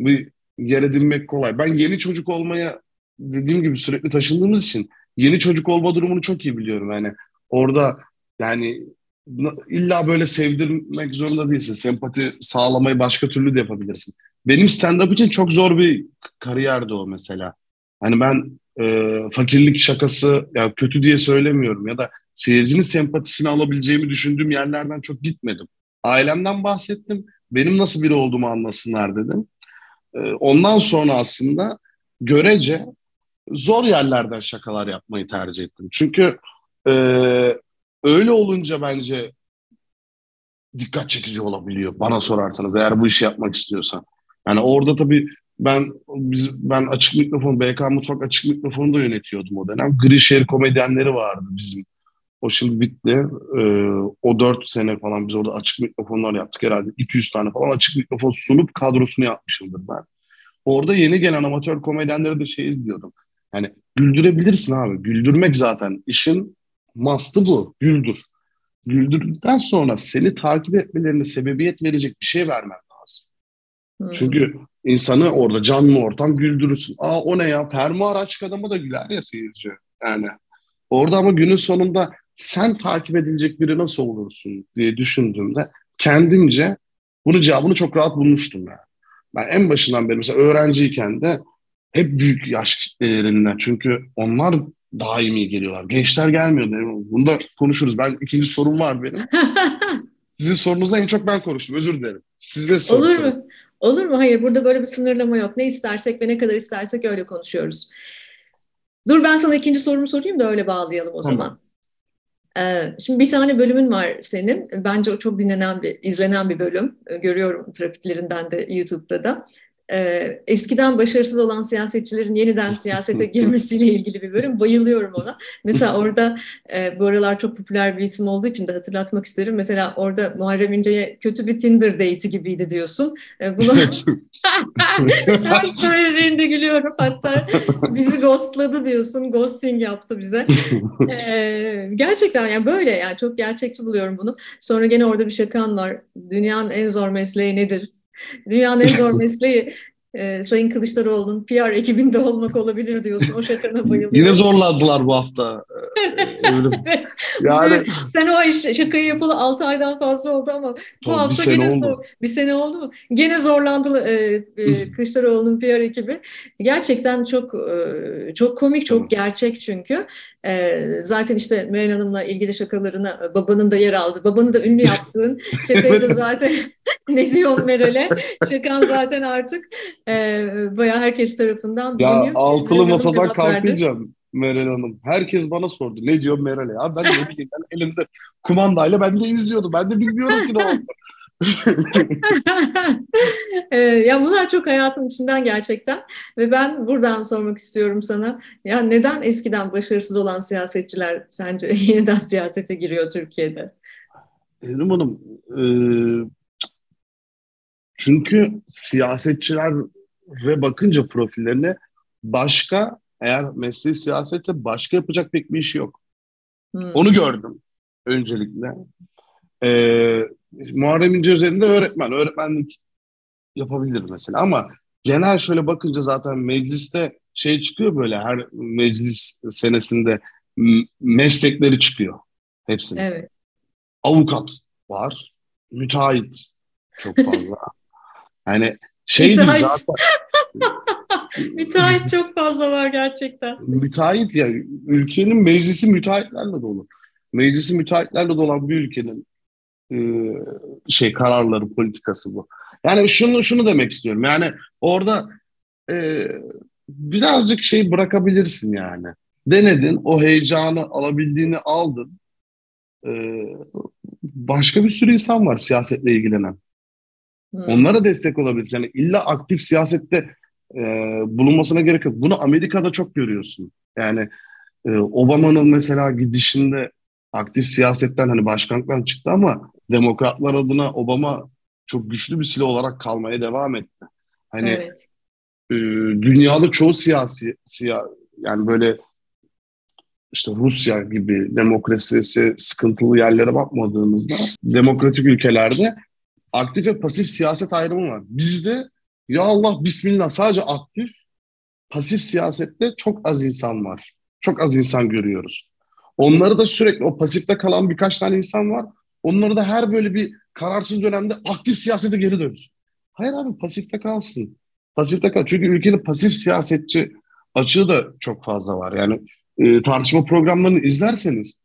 bir yer edinmek kolay. Ben yeni çocuk olmaya dediğim gibi sürekli taşındığımız için yeni çocuk olma durumunu çok iyi biliyorum. Yani orada yani illa böyle sevdirmek zorunda değilsin. Sempati sağlamayı başka türlü de yapabilirsin. Benim stand-up için çok zor bir kariyerdi o mesela. Hani ben e, fakirlik şakası ya kötü diye söylemiyorum ya da seyircinin sempatisini alabileceğimi düşündüğüm yerlerden çok gitmedim. Ailemden bahsettim. Benim nasıl biri olduğumu anlasınlar dedim. E, ondan sonra aslında görece zor yerlerden şakalar yapmayı tercih ettim. Çünkü e, öyle olunca bence dikkat çekici olabiliyor bana sorarsanız eğer bu işi yapmak istiyorsan. Yani orada tabii ben biz ben açık mikrofon BK Mutfak açık mikrofonu da yönetiyordum o dönem. Grişehir komedyenleri vardı bizim. O şimdi bitti. Ee, o dört sene falan biz orada açık mikrofonlar yaptık herhalde. 200 tane falan açık mikrofon sunup kadrosunu yapmışımdır ben. Orada yeni gelen amatör komedyenleri de şey izliyordum. Yani güldürebilirsin abi. Güldürmek zaten. işin mastı bu. Güldür. Güldürdükten sonra seni takip etmelerine sebebiyet verecek bir şey vermen lazım. Hmm. Çünkü insanı orada canlı ortam güldürürsün. Aa o ne ya? Fermuar açık adamı da güler ya seyirci. Yani orada ama günün sonunda sen takip edilecek biri nasıl olursun diye düşündüğümde kendimce bunu cevabını çok rahat bulmuştum yani. Ben en başından beri mesela öğrenciyken de hep büyük yaş kitlelerinden çünkü onlar daimi geliyorlar. Gençler gelmiyor. Bunu da konuşuruz. Ben ikinci sorum var benim. Sizin sorunuzda en çok ben konuştum. Özür dilerim. Siz de Olur mu? Olur mu? Hayır. Burada böyle bir sınırlama yok. Ne istersek ve ne kadar istersek öyle konuşuyoruz. Dur ben sana ikinci sorumu sorayım da öyle bağlayalım o tamam. zaman. Ee, şimdi bir tane bölümün var senin. Bence o çok dinlenen bir, izlenen bir bölüm. Görüyorum trafiklerinden de YouTube'da da e, eskiden başarısız olan siyasetçilerin yeniden siyasete girmesiyle ilgili bir bölüm. Bayılıyorum ona. Mesela orada e, bu aralar çok popüler bir isim olduğu için de hatırlatmak isterim. Mesela orada Muharrem İnce'ye kötü bir Tinder date'i gibiydi diyorsun. E, bunu her söylediğinde gülüyorum. Hatta bizi ghostladı diyorsun. Ghosting yaptı bize. E, gerçekten yani böyle yani çok gerçekçi buluyorum bunu. Sonra gene orada bir şakan var. Dünyanın en zor mesleği nedir? Dünyanın en zor mesleği e, Sayın Kılıçdaroğlu'nun PR ekibinde olmak olabilir diyorsun. O şakana bayılıyorum. Yine zorladılar bu hafta. Ee, evet. Yani sen o iş şakayı yapalı 6 aydan fazla oldu ama bu hafta bir gene oldu. bir sene oldu mu? Gene zorlandı e, e, Kılıçdaroğlu'nun PR ekibi. Gerçekten çok e, çok komik, çok gerçek çünkü. E, zaten işte Meral Hanım'la ilgili şakalarına babanın da yer aldı. Babanı da ünlü yaptığın şakayı da zaten ne diyor Meral'e? Şakan zaten artık e, bayağı herkes tarafından biliniyor. Ya altılı masadan kalkınca Meral Hanım. Herkes bana sordu. Ne diyor Meral'e? Ya ben ne bileyim ben elimde kumandayla ben de izliyordum. Ben de bilmiyorum ki ne oldu. ya bunlar çok hayatın içinden gerçekten ve ben buradan sormak istiyorum sana ya neden eskiden başarısız olan siyasetçiler sence yeniden siyasete giriyor Türkiye'de? Evrim Hanım e, çünkü siyasetçiler ve bakınca profillerine başka eğer mesleği siyasette başka yapacak pek bir iş yok. Hmm. Onu gördüm öncelikle. Ee, Muharrem İnce üzerinde öğretmen, öğretmenlik yapabilir mesela ama genel şöyle bakınca zaten mecliste şey çıkıyor böyle her meclis senesinde meslekleri çıkıyor hepsinin. Evet. Avukat var, müteahhit çok fazla. hani şey zaten müteahhit çok fazla var gerçekten. Müteahhit ya ülkenin meclisi müteahhitlerle dolu. Meclisi müteahhitlerle dolan bir ülkenin e, şey kararları, politikası bu. Yani şunu şunu demek istiyorum. Yani orada e, birazcık şey bırakabilirsin yani. Denedin, o heyecanı alabildiğini aldın. E, başka bir sürü insan var siyasetle ilgilenen. Hmm. Onlara destek olabilir. Yani illa aktif siyasette e, bulunmasına gerek yok. Bunu Amerika'da çok görüyorsun. Yani e, Obama'nın mesela gidişinde aktif siyasetten hani başkanlıktan çıktı ama demokratlar adına Obama çok güçlü bir silah olarak kalmaya devam etti. Hani evet. e, dünyada çoğu siyasi siya yani böyle işte Rusya gibi demokrasisi sıkıntılı yerlere bakmadığımızda demokratik ülkelerde aktif ve pasif siyaset ayrımı var. Bizde ya Allah bismillah sadece aktif, pasif siyasette çok az insan var. Çok az insan görüyoruz. Onları da sürekli o pasifte kalan birkaç tane insan var. Onları da her böyle bir kararsız dönemde aktif siyasete geri dönsün. Hayır abi pasifte kalsın. Pasifte kal. Çünkü ülkenin pasif siyasetçi açığı da çok fazla var. Yani e, tartışma programlarını izlerseniz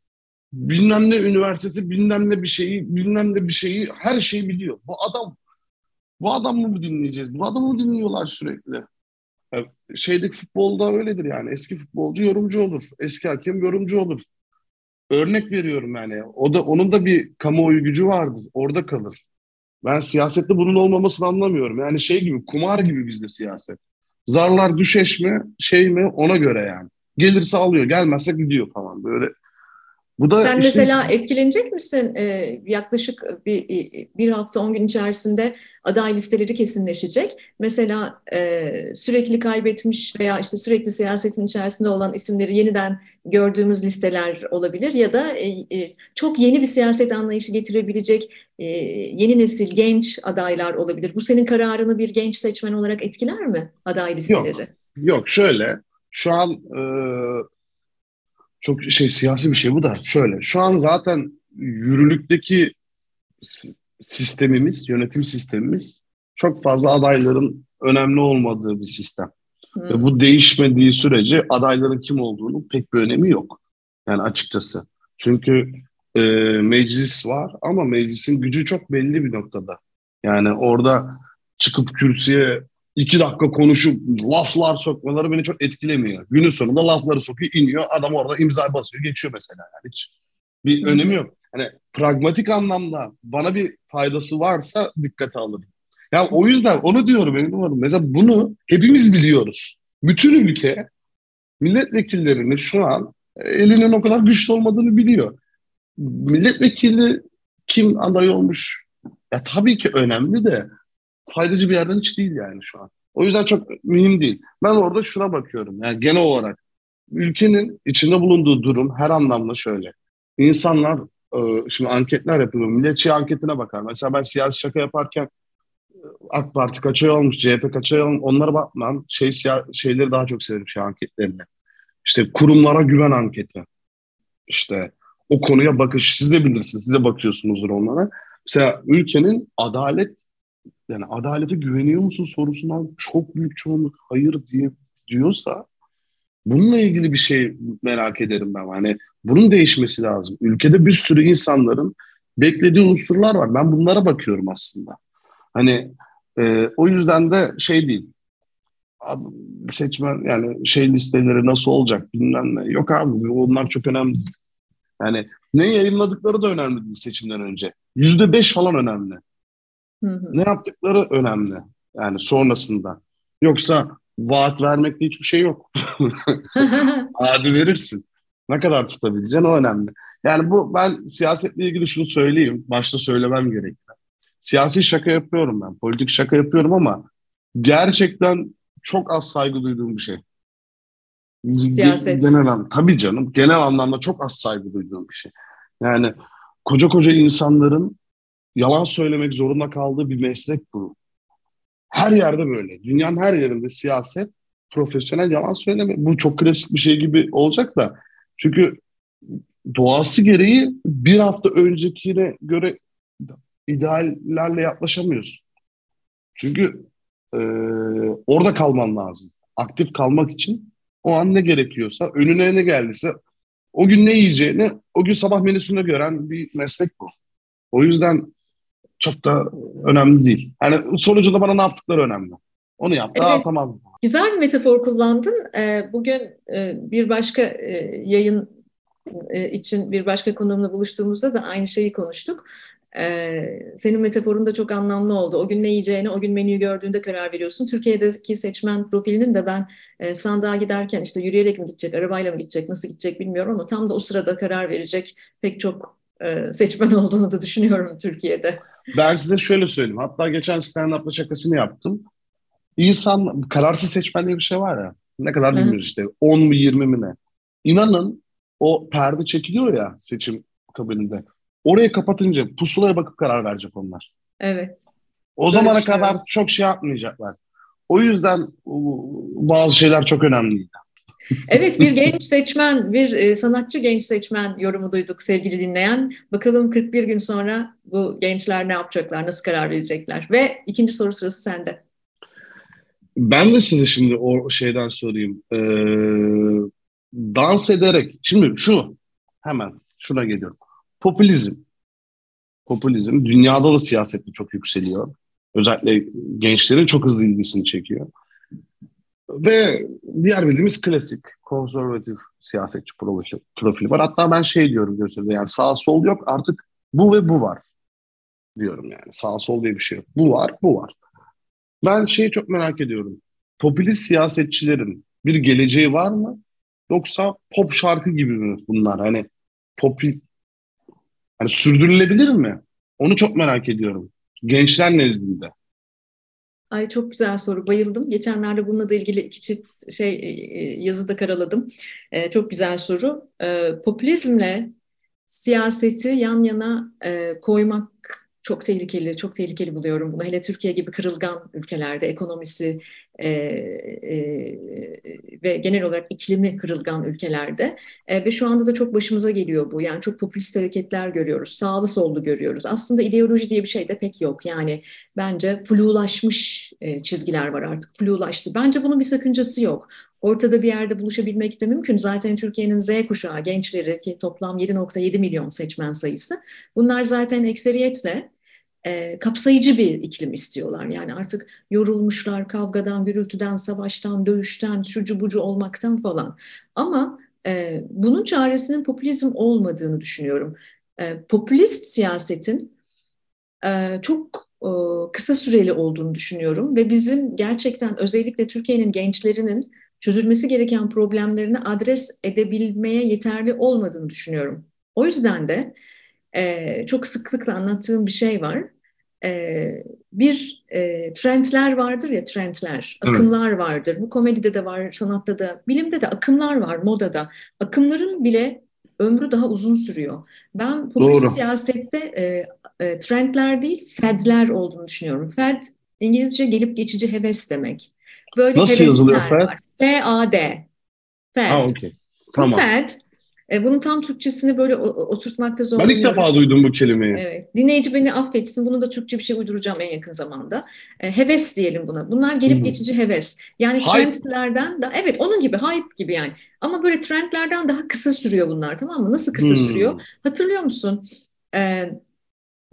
bilmem ne üniversitesi bilmem ne bir şeyi bilmem ne bir şeyi her şeyi biliyor. Bu adam bu adam mı dinleyeceğiz? Bu adamı mı dinliyorlar sürekli? Yani şeydeki futbolda öyledir yani. Eski futbolcu yorumcu olur. Eski hakem yorumcu olur. Örnek veriyorum yani. O da onun da bir kamuoyu gücü vardır. Orada kalır. Ben siyasette bunun olmamasını anlamıyorum. Yani şey gibi kumar gibi bizde siyaset. Zarlar düşeş mi şey mi ona göre yani. Gelirse alıyor gelmezse gidiyor falan böyle bu da Sen işte, mesela etkilenecek misin? Ee, yaklaşık bir, bir hafta on gün içerisinde aday listeleri kesinleşecek. Mesela e, sürekli kaybetmiş veya işte sürekli siyasetin içerisinde olan isimleri yeniden gördüğümüz listeler olabilir ya da e, e, çok yeni bir siyaset anlayışı getirebilecek e, yeni nesil genç adaylar olabilir. Bu senin kararını bir genç seçmen olarak etkiler mi aday listeleri? Yok, yok şöyle şu an e, çok şey siyasi bir şey bu da şöyle. Şu an zaten yürürlükteki sistemimiz, yönetim sistemimiz çok fazla adayların önemli olmadığı bir sistem. Hmm. Ve bu değişmediği sürece adayların kim olduğunu pek bir önemi yok. Yani açıkçası. Çünkü e, meclis var ama meclisin gücü çok belli bir noktada. Yani orada çıkıp kürsüye iki dakika konuşup laflar sokmaları beni çok etkilemiyor. Günün sonunda lafları sokuyor, iniyor. Adam orada imza basıyor, geçiyor mesela. Yani hiç bir önemi yok. Hani pragmatik anlamda bana bir faydası varsa dikkate alırım. Ya o yüzden onu diyorum benim Mesela bunu hepimiz biliyoruz. Bütün ülke milletvekillerinin şu an elinin o kadar güçlü olmadığını biliyor. Milletvekili kim aday olmuş? Ya tabii ki önemli de faydacı bir yerden hiç değil yani şu an. O yüzden çok mühim değil. Ben orada şuna bakıyorum. Yani genel olarak ülkenin içinde bulunduğu durum her anlamda şöyle. İnsanlar e, şimdi anketler yapıyor. Milletçi anketine bakar. Mesela ben siyasi şaka yaparken e, AK Parti kaç ay olmuş, CHP kaç ay olmuş onlara bakmam. Şey, şeyleri daha çok severim şey anketlerini. İşte kurumlara güven anketi. İşte o konuya bakış. Siz de bilirsiniz. Siz de bakıyorsunuzdur onlara. Mesela ülkenin adalet yani adalete güveniyor musun sorusundan çok büyük çoğunluk hayır diye diyorsa bununla ilgili bir şey merak ederim ben. Hani bunun değişmesi lazım. Ülkede bir sürü insanların beklediği unsurlar var. Ben bunlara bakıyorum aslında. Hani e, o yüzden de şey değil. Seçmen yani şey listeleri nasıl olacak bilmem ne. Yok abi onlar çok önemli Yani ne yayınladıkları da önemli değil seçimden önce. Yüzde beş falan önemli. Hı hı. Ne yaptıkları önemli. Yani sonrasında. Yoksa vaat vermekte hiçbir şey yok. Adi verirsin. Ne kadar tutabileceksin o önemli. Yani bu ben siyasetle ilgili şunu söyleyeyim. Başta söylemem gerekiyor. Siyasi şaka yapıyorum ben. Politik şaka yapıyorum ama gerçekten çok az saygı duyduğum bir şey. Siyaset. Genel, tabii canım. Genel anlamda çok az saygı duyduğum bir şey. Yani koca koca insanların yalan söylemek zorunda kaldığı bir meslek bu. Her yerde böyle. Dünyanın her yerinde siyaset, profesyonel yalan söyleme. Bu çok klasik bir şey gibi olacak da. Çünkü doğası gereği bir hafta öncekine göre ideallerle yaklaşamıyorsun. Çünkü e, orada kalman lazım. Aktif kalmak için o an ne gerekiyorsa, önüne ne geldiyse o gün ne yiyeceğini o gün sabah menüsünde gören bir meslek bu. O yüzden çok da önemli değil. Yani sonucunda bana ne yaptıkları önemli. Onu yaptı. Evet. Aa, tamam. Güzel bir metafor kullandın. Ee, bugün e, bir başka e, yayın e, için bir başka konuğumla buluştuğumuzda da aynı şeyi konuştuk. Ee, senin metaforun da çok anlamlı oldu. O gün ne yiyeceğini, o gün menüyü gördüğünde karar veriyorsun. Türkiye'deki seçmen profilinin de ben sandığa giderken işte yürüyerek mi gidecek, arabayla mı gidecek, nasıl gidecek bilmiyorum ama tam da o sırada karar verecek pek çok seçmen olduğunu da düşünüyorum Türkiye'de. Ben size şöyle söyleyeyim. Hatta geçen stand-up'la şakasını yaptım. İnsan, kararsız seçmen diye bir şey var ya. Ne kadar bilmiyoruz işte. 10 mu 20 mi ne? İnanın o perde çekiliyor ya seçim kabininde. Orayı kapatınca pusulaya bakıp karar verecek onlar. Evet. O Böyle zamana şey kadar çok şey yapmayacaklar. O yüzden bazı şeyler çok önemliydi. Evet bir genç seçmen, bir e, sanatçı genç seçmen yorumu duyduk sevgili dinleyen. Bakalım 41 gün sonra bu gençler ne yapacaklar, nasıl karar verecekler? Ve ikinci soru sırası sende. Ben de size şimdi o şeyden sorayım. Ee, dans ederek, şimdi şu hemen şuna geliyorum. Popülizm. Popülizm dünyada da siyasette çok yükseliyor. Özellikle gençlerin çok hızlı ilgisini çekiyor. Ve diğer bildiğimiz klasik konservatif siyasetçi profili, profili var. Hatta ben şey diyorum gösteride yani sağ sol yok artık bu ve bu var diyorum yani. Sağ sol diye bir şey yok. Bu var, bu var. Ben şeyi çok merak ediyorum. Popülist siyasetçilerin bir geleceği var mı? Yoksa pop şarkı gibi mi bunlar? Hani popül hani sürdürülebilir mi? Onu çok merak ediyorum. Gençler nezdinde. Ay çok güzel soru, bayıldım. Geçenlerde bununla da ilgili iki çift şey e, e, yazı da karaladım. Ee, çok güzel soru. Ee, popülizmle siyaseti yan yana e, koymak çok tehlikeli, çok tehlikeli buluyorum bunu. Hele Türkiye gibi kırılgan ülkelerde ekonomisi e, e, ve genel olarak iklimi kırılgan ülkelerde e, ve şu anda da çok başımıza geliyor bu. Yani çok popülist hareketler görüyoruz, sağlı sollu görüyoruz. Aslında ideoloji diye bir şey de pek yok. Yani bence flulaşmış e, çizgiler var artık, flulaştı. Bence bunun bir sakıncası yok ortada bir yerde buluşabilmek de mümkün. Zaten Türkiye'nin Z kuşağı gençleri ki toplam 7.7 milyon seçmen sayısı. Bunlar zaten ekseriyetle e, kapsayıcı bir iklim istiyorlar. Yani artık yorulmuşlar kavgadan, gürültüden, savaştan, dövüşten, şucu bucu olmaktan falan. Ama e, bunun çaresinin popülizm olmadığını düşünüyorum. E, popülist siyasetin e, çok e, kısa süreli olduğunu düşünüyorum ve bizim gerçekten özellikle Türkiye'nin gençlerinin çözülmesi gereken problemlerini adres edebilmeye yeterli olmadığını düşünüyorum. O yüzden de e, çok sıklıkla anlattığım bir şey var. E, bir e, trendler vardır ya trendler, akımlar evet. vardır. Bu komedide de var, sanatta da, bilimde de akımlar var, modada. Akımların bile ömrü daha uzun sürüyor. Ben popülist siyasette e, e, trendler değil, fedler olduğunu düşünüyorum. Fed İngilizce gelip geçici heves demek. Böyle Nasıl yazılıyor FED? F-A-D. FED. Ha, okay. Tamam. FED e, bunun tam Türkçesini böyle oturtmakta zor. Ben ilk defa duydum bu kelimeyi. Evet. Dinleyici beni affetsin. Bunu da Türkçe bir şey uyduracağım en yakın zamanda. E, heves diyelim buna. Bunlar gelip hmm. geçici heves. Yani hype. trendlerden da evet onun gibi hype gibi yani. Ama böyle trendlerden daha kısa sürüyor bunlar tamam mı? Nasıl kısa hmm. sürüyor? Hatırlıyor musun? Ee,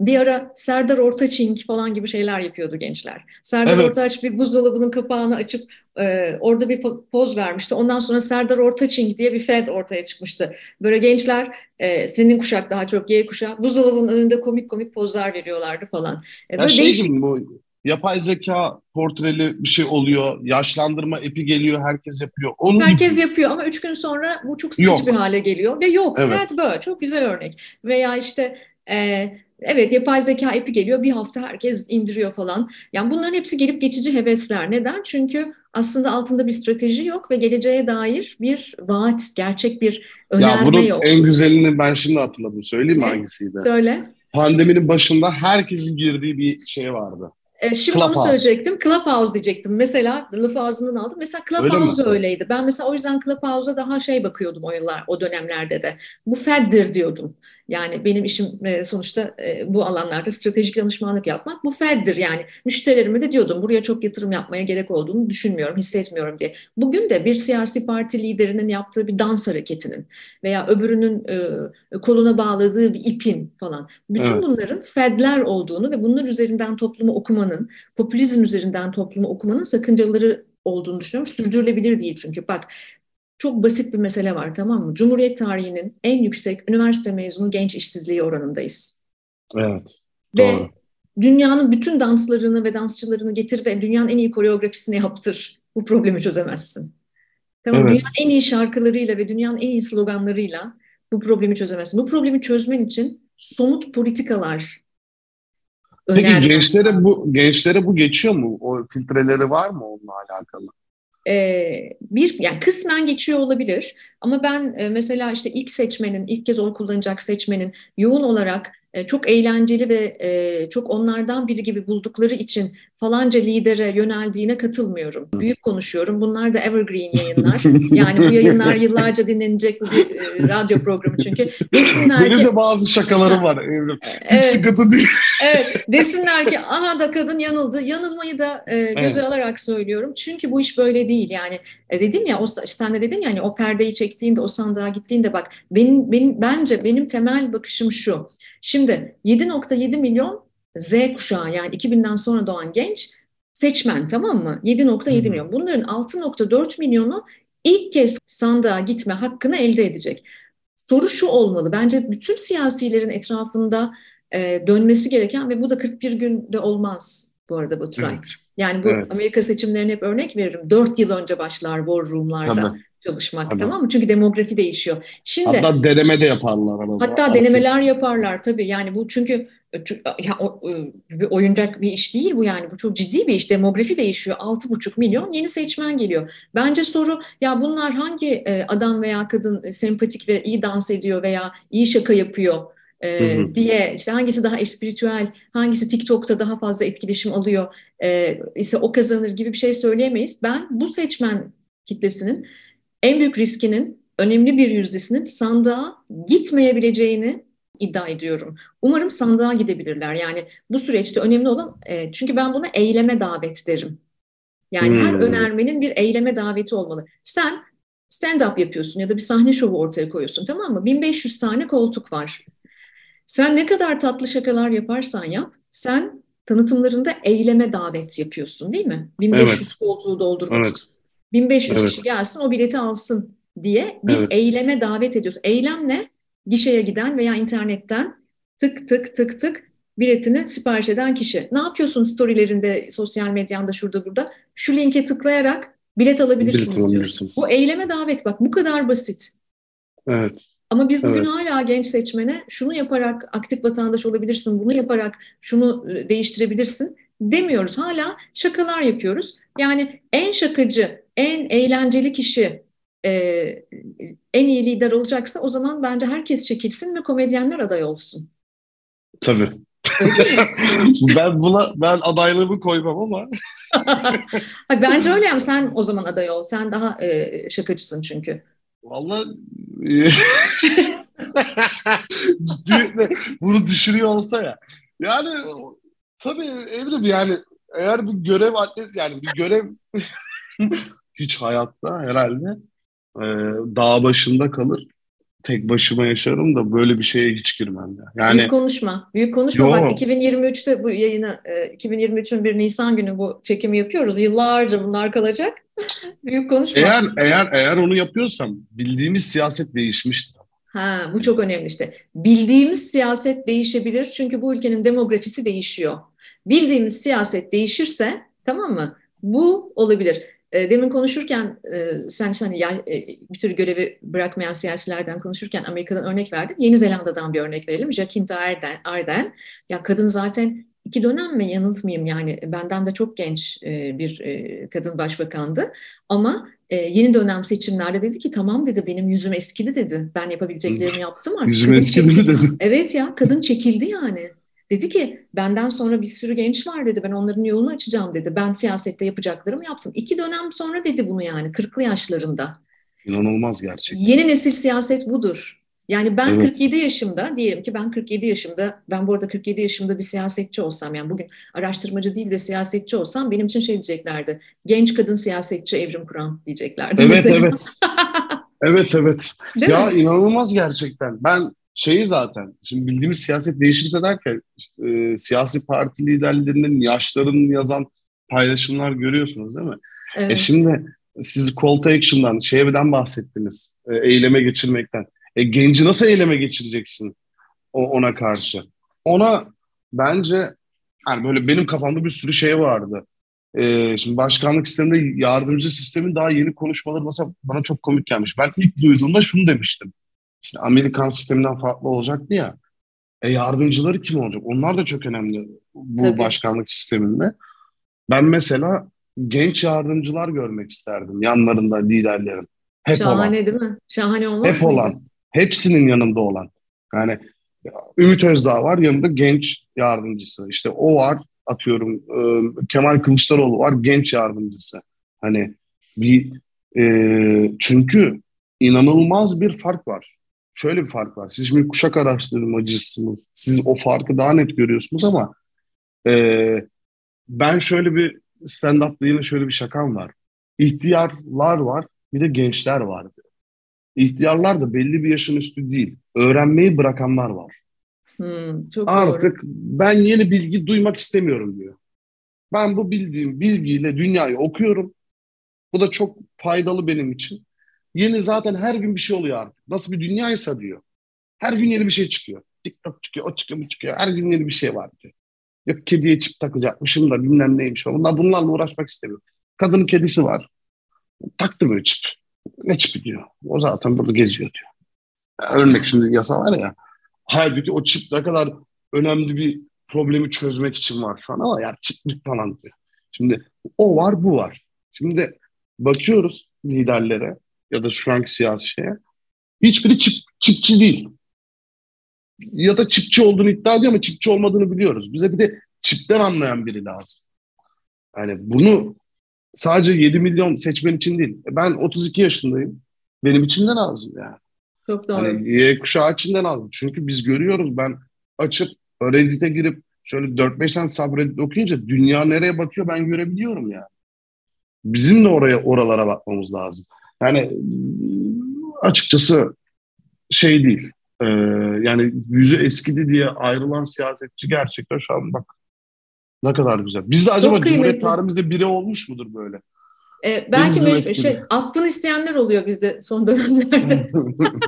bir ara Serdar Ortaçing falan gibi şeyler yapıyordu gençler. Serdar evet. Ortaç bir buzdolabının kapağını açıp e, orada bir poz vermişti. Ondan sonra Serdar Ortaçing diye bir fed ortaya çıkmıştı. Böyle gençler e, senin kuşak daha çok Y kuşağı buzdolabının önünde komik komik pozlar veriyorlardı falan. E, böyle şey değişik... gibi bu yapay zeka portreli bir şey oluyor. Yaşlandırma epi geliyor. Herkes yapıyor. Onun herkes gibi... yapıyor ama üç gün sonra bu çok sıkıcı bir hale geliyor. Ve yok. Evet. Fed böyle. Çok güzel örnek. Veya işte e, Evet yapay zeka epi geliyor bir hafta herkes indiriyor falan. Yani bunların hepsi gelip geçici hevesler. Neden? Çünkü aslında altında bir strateji yok ve geleceğe dair bir vaat, gerçek bir önerme ya bunun yok. en güzelini ben şimdi hatırladım. Söyleyeyim mi hangisiydi? Söyle. Pandeminin başında herkesin girdiği bir şey vardı. E, şimdi Clubhouse. onu söyleyecektim. Clubhouse diyecektim. Mesela lafı ağzımdan aldım. Mesela Clubhouse Öyle öyleydi. Ben mesela o yüzden Clubhouse'a daha şey bakıyordum o yıllar, o dönemlerde de. Bu Fed'dir diyordum. Yani benim işim e, sonuçta e, bu alanlarda stratejik danışmanlık yapmak. Bu Fed'dir yani. Müşterilerime de diyordum buraya çok yatırım yapmaya gerek olduğunu düşünmüyorum, hissetmiyorum diye. Bugün de bir siyasi parti liderinin yaptığı bir dans hareketinin veya öbürünün koluna bağladığı bir ipin falan. Bütün evet. bunların Fed'ler olduğunu ve bunlar üzerinden toplumu okumanın, popülizm üzerinden toplumu okumanın sakıncaları olduğunu düşünüyorum. Sürdürülebilir değil çünkü. Bak çok basit bir mesele var tamam mı? Cumhuriyet tarihinin en yüksek üniversite mezunu genç işsizliği oranındayız. Evet. Ve doğru. dünyanın bütün danslarını ve dansçılarını getir ve dünyanın en iyi koreografisini yaptır. Bu problemi çözemezsin. Tamam, evet. dünyanın en iyi şarkılarıyla ve dünyanın en iyi sloganlarıyla bu problemi çözemezsin. Bu problemi çözmen için somut politikalar Peki gençlere bu gençlere bu geçiyor mu? O filtreleri var mı onunla alakalı? Ee, bir yani kısmen geçiyor olabilir ama ben e, mesela işte ilk seçmenin ilk kez oy kullanacak seçmenin yoğun olarak e, çok eğlenceli ve e, çok onlardan biri gibi buldukları için falanca lidere yöneldiğine katılmıyorum. Büyük konuşuyorum. Bunlar da evergreen yayınlar. Yani bu yayınlar yıllarca dinlenecek bir e, radyo programı çünkü. Desinler Benim ki, de bazı şakalarım var Evrim. Hiç evet, sıkıntı değil. evet. Desinler ki aha da kadın yanıldı. Yanılmayı da e, göze evet. alarak söylüyorum. Çünkü bu iş böyle değil. Yani e, dedim ya o sen de dedin yani o perdeyi çektiğinde o sandığa gittiğinde bak benim, benim bence benim temel bakışım şu. Şimdi 7.7 milyon Z kuşağı yani 2000'den sonra doğan genç seçmen tamam mı? 7.7 milyon. Bunların 6.4 milyonu ilk kez sandığa gitme hakkını elde edecek. Soru şu olmalı. Bence bütün siyasilerin etrafında e, dönmesi gereken ve bu da 41 günde olmaz bu arada Baturay. Evet. Yani bu evet. Amerika seçimlerine hep örnek veririm. 4 yıl önce başlar war room'larda. Tabii çalışmak tabii. tamam mı? Çünkü demografi değişiyor. Şimdi hatta deneme de yaparlar. Arada. Hatta denemeler yaparlar tabii. Yani bu çünkü ya, o, e, bir oyuncak bir iş değil bu yani. Bu çok ciddi bir iş. Demografi değişiyor. 6,5 milyon yeni seçmen geliyor. Bence soru ya bunlar hangi e, adam veya kadın sempatik ve iyi dans ediyor veya iyi şaka yapıyor? e, hı hı. diye işte hangisi daha espiritüel, hangisi TikTok'ta daha fazla etkileşim alıyor e, ise o kazanır gibi bir şey söyleyemeyiz. Ben bu seçmen kitlesinin en büyük riskinin önemli bir yüzdesinin sandığa gitmeyebileceğini iddia ediyorum. Umarım sandığa gidebilirler. Yani bu süreçte önemli olan e, çünkü ben buna eyleme davet derim. Yani hmm. her önermenin bir eyleme daveti olmalı. Sen stand-up yapıyorsun ya da bir sahne şovu ortaya koyuyorsun tamam mı? 1500 tane koltuk var. Sen ne kadar tatlı şakalar yaparsan yap, sen tanıtımlarında eyleme davet yapıyorsun değil mi? 1500 evet. koltuğu doldurmak evet. için. 1500 evet. kişi gelsin o bileti alsın diye bir evet. eyleme davet ediyorsun. Eylem ne? Gişeye giden veya internetten tık tık tık tık biletini sipariş eden kişi. Ne yapıyorsun storylerinde, sosyal medyanda, şurada burada? Şu linke tıklayarak bilet alabilirsiniz diyorsun. Bu eyleme davet bak bu kadar basit. Evet. Ama biz bugün evet. hala genç seçmene şunu yaparak aktif vatandaş olabilirsin, bunu yaparak şunu e, değiştirebilirsin demiyoruz. Hala şakalar yapıyoruz. Yani en şakacı, en eğlenceli kişi e, en iyi lider olacaksa o zaman bence herkes çekilsin ve komedyenler aday olsun. Tabii. ben buna ben adaylığımı koymam ama. bence öyle yani sen o zaman aday ol. Sen daha e, şakacısın çünkü. Vallahi ciddi bunu düşünüyor olsa ya. Yani tabii Evrim yani eğer bir görev yani bir görev hiç hayatta herhalde e, dağ başında kalır. Tek başıma yaşarım da böyle bir şeye hiç girmem ya. Yani büyük konuşma. Büyük konuşma. Yo. Bak 2023'te bu yayını e, 2023'ün bir Nisan günü bu çekimi yapıyoruz. Yıllarca bunlar kalacak. büyük konuşma. Eğer eğer eğer onu yapıyorsam bildiğimiz siyaset değişmiştir. Ha, bu çok önemli işte. Bildiğimiz siyaset değişebilir çünkü bu ülkenin demografisi değişiyor. Bildiğimiz siyaset değişirse tamam mı? Bu olabilir. E, demin konuşurken e, sen hani ya, e, bir tür görevi bırakmayan siyasilerden konuşurken Amerika'dan örnek verdin. Yeni Zelanda'dan bir örnek verelim. Jacinta Ardern. Arden. Ya kadın zaten iki dönem mi yanıltmayayım yani benden de çok genç bir kadın başbakandı. Ama yeni dönem seçimlerde dedi ki tamam dedi benim yüzüm eskidi dedi. Ben yapabileceklerimi yaptım artık. Yüzüm eskidi mi dedi? Evet ya kadın çekildi yani. Dedi ki benden sonra bir sürü genç var dedi. Ben onların yolunu açacağım dedi. Ben siyasette yapacaklarımı yaptım. İki dönem sonra dedi bunu yani kırklı yaşlarında. İnanılmaz gerçekten. Yeni nesil siyaset budur. Yani ben evet. 47 yaşımda diyelim ki ben 47 yaşımda ben bu arada 47 yaşımda bir siyasetçi olsam yani bugün araştırmacı değil de siyasetçi olsam benim için şey diyeceklerdi. Genç kadın siyasetçi Evrim Kur'an diyeceklerdi. Evet mesela. evet. evet evet. Değil ya mi? inanılmaz gerçekten. Ben şeyi zaten şimdi bildiğimiz siyaset değişirse derken e, siyasi parti liderlerinin yaşlarını yazan paylaşımlar görüyorsunuz değil mi? E, evet. E şimdi siz call to action'dan, şeyden bahsettiniz, e, eyleme geçirmekten. E, genci nasıl eyleme geçireceksin o, ona karşı? Ona bence yani böyle benim kafamda bir sürü şey vardı. E, şimdi başkanlık sisteminde yardımcı sistemin daha yeni konuşmaları mesela bana çok komik gelmiş. Ben ilk duyduğumda şunu demiştim işte Amerikan sisteminden farklı olacaktı ya. E yardımcıları kim olacak? Onlar da çok önemli bu Tabii. başkanlık sisteminde. Ben mesela genç yardımcılar görmek isterdim yanlarında liderlerin. Hep Şahane olan. değil mi? Şahane olmaz Hep mıydı? olan. Hepsinin yanında olan. Yani Ümit Özdağ var yanında genç yardımcısı. İşte o var atıyorum e, Kemal Kılıçdaroğlu var genç yardımcısı. Hani bir e, çünkü inanılmaz bir fark var şöyle bir fark var. Siz şimdi kuşak araştırmacısınız. Siz o farkı daha net görüyorsunuz ama e, ben şöyle bir stand-up'ta yine şöyle bir şakam var. İhtiyarlar var, bir de gençler var. İhtiyarlar da belli bir yaşın üstü değil. Öğrenmeyi bırakanlar var. Hmm, çok Artık doğru. ben yeni bilgi duymak istemiyorum diyor. Ben bu bildiğim bilgiyle dünyayı okuyorum. Bu da çok faydalı benim için. Yeni zaten her gün bir şey oluyor artık. Nasıl bir dünyaysa diyor. Her gün yeni bir şey çıkıyor. TikTok çıkıyor, o çıkıyor, bu çıkıyor. Her gün yeni bir şey var diyor. Yok kediye çip takacakmışım da bilmem neymiş. Bunlar bunlarla uğraşmak istemiyor. Kadının kedisi var. Taktırmıyor çip. Ne çipi diyor. O zaten burada geziyor diyor. Yani örnek şimdi yasa var ya. Halbuki o çip ne kadar önemli bir problemi çözmek için var şu an ama ya çiplik falan diyor. Şimdi o var bu var. Şimdi bakıyoruz liderlere ya da şu anki siyasi şeye. Hiçbiri çip, çipçi değil. ya da çipçi olduğunu iddia ediyor ama çipçi olmadığını biliyoruz. Bize bir de çipten anlayan biri lazım. Yani bunu sadece 7 milyon seçmen için değil. E, ben 32 yaşındayım. Benim için de lazım yani. Çok doğru. Hani Y kuşağı için de lazım. Çünkü biz görüyoruz ben açıp Reddit'e girip şöyle 4-5 tane subreddit okuyunca dünya nereye bakıyor ben görebiliyorum yani. Bizim de oraya oralara bakmamız lazım. Yani açıkçası şey değil. E, yani yüzü eskidi diye ayrılan siyasetçi gerçekten şu an bak ne kadar güzel. Biz de acaba Cumhuriyet tarihimizde biri olmuş mudur böyle? E, belki me- şey, affını isteyenler oluyor bizde son dönemlerde.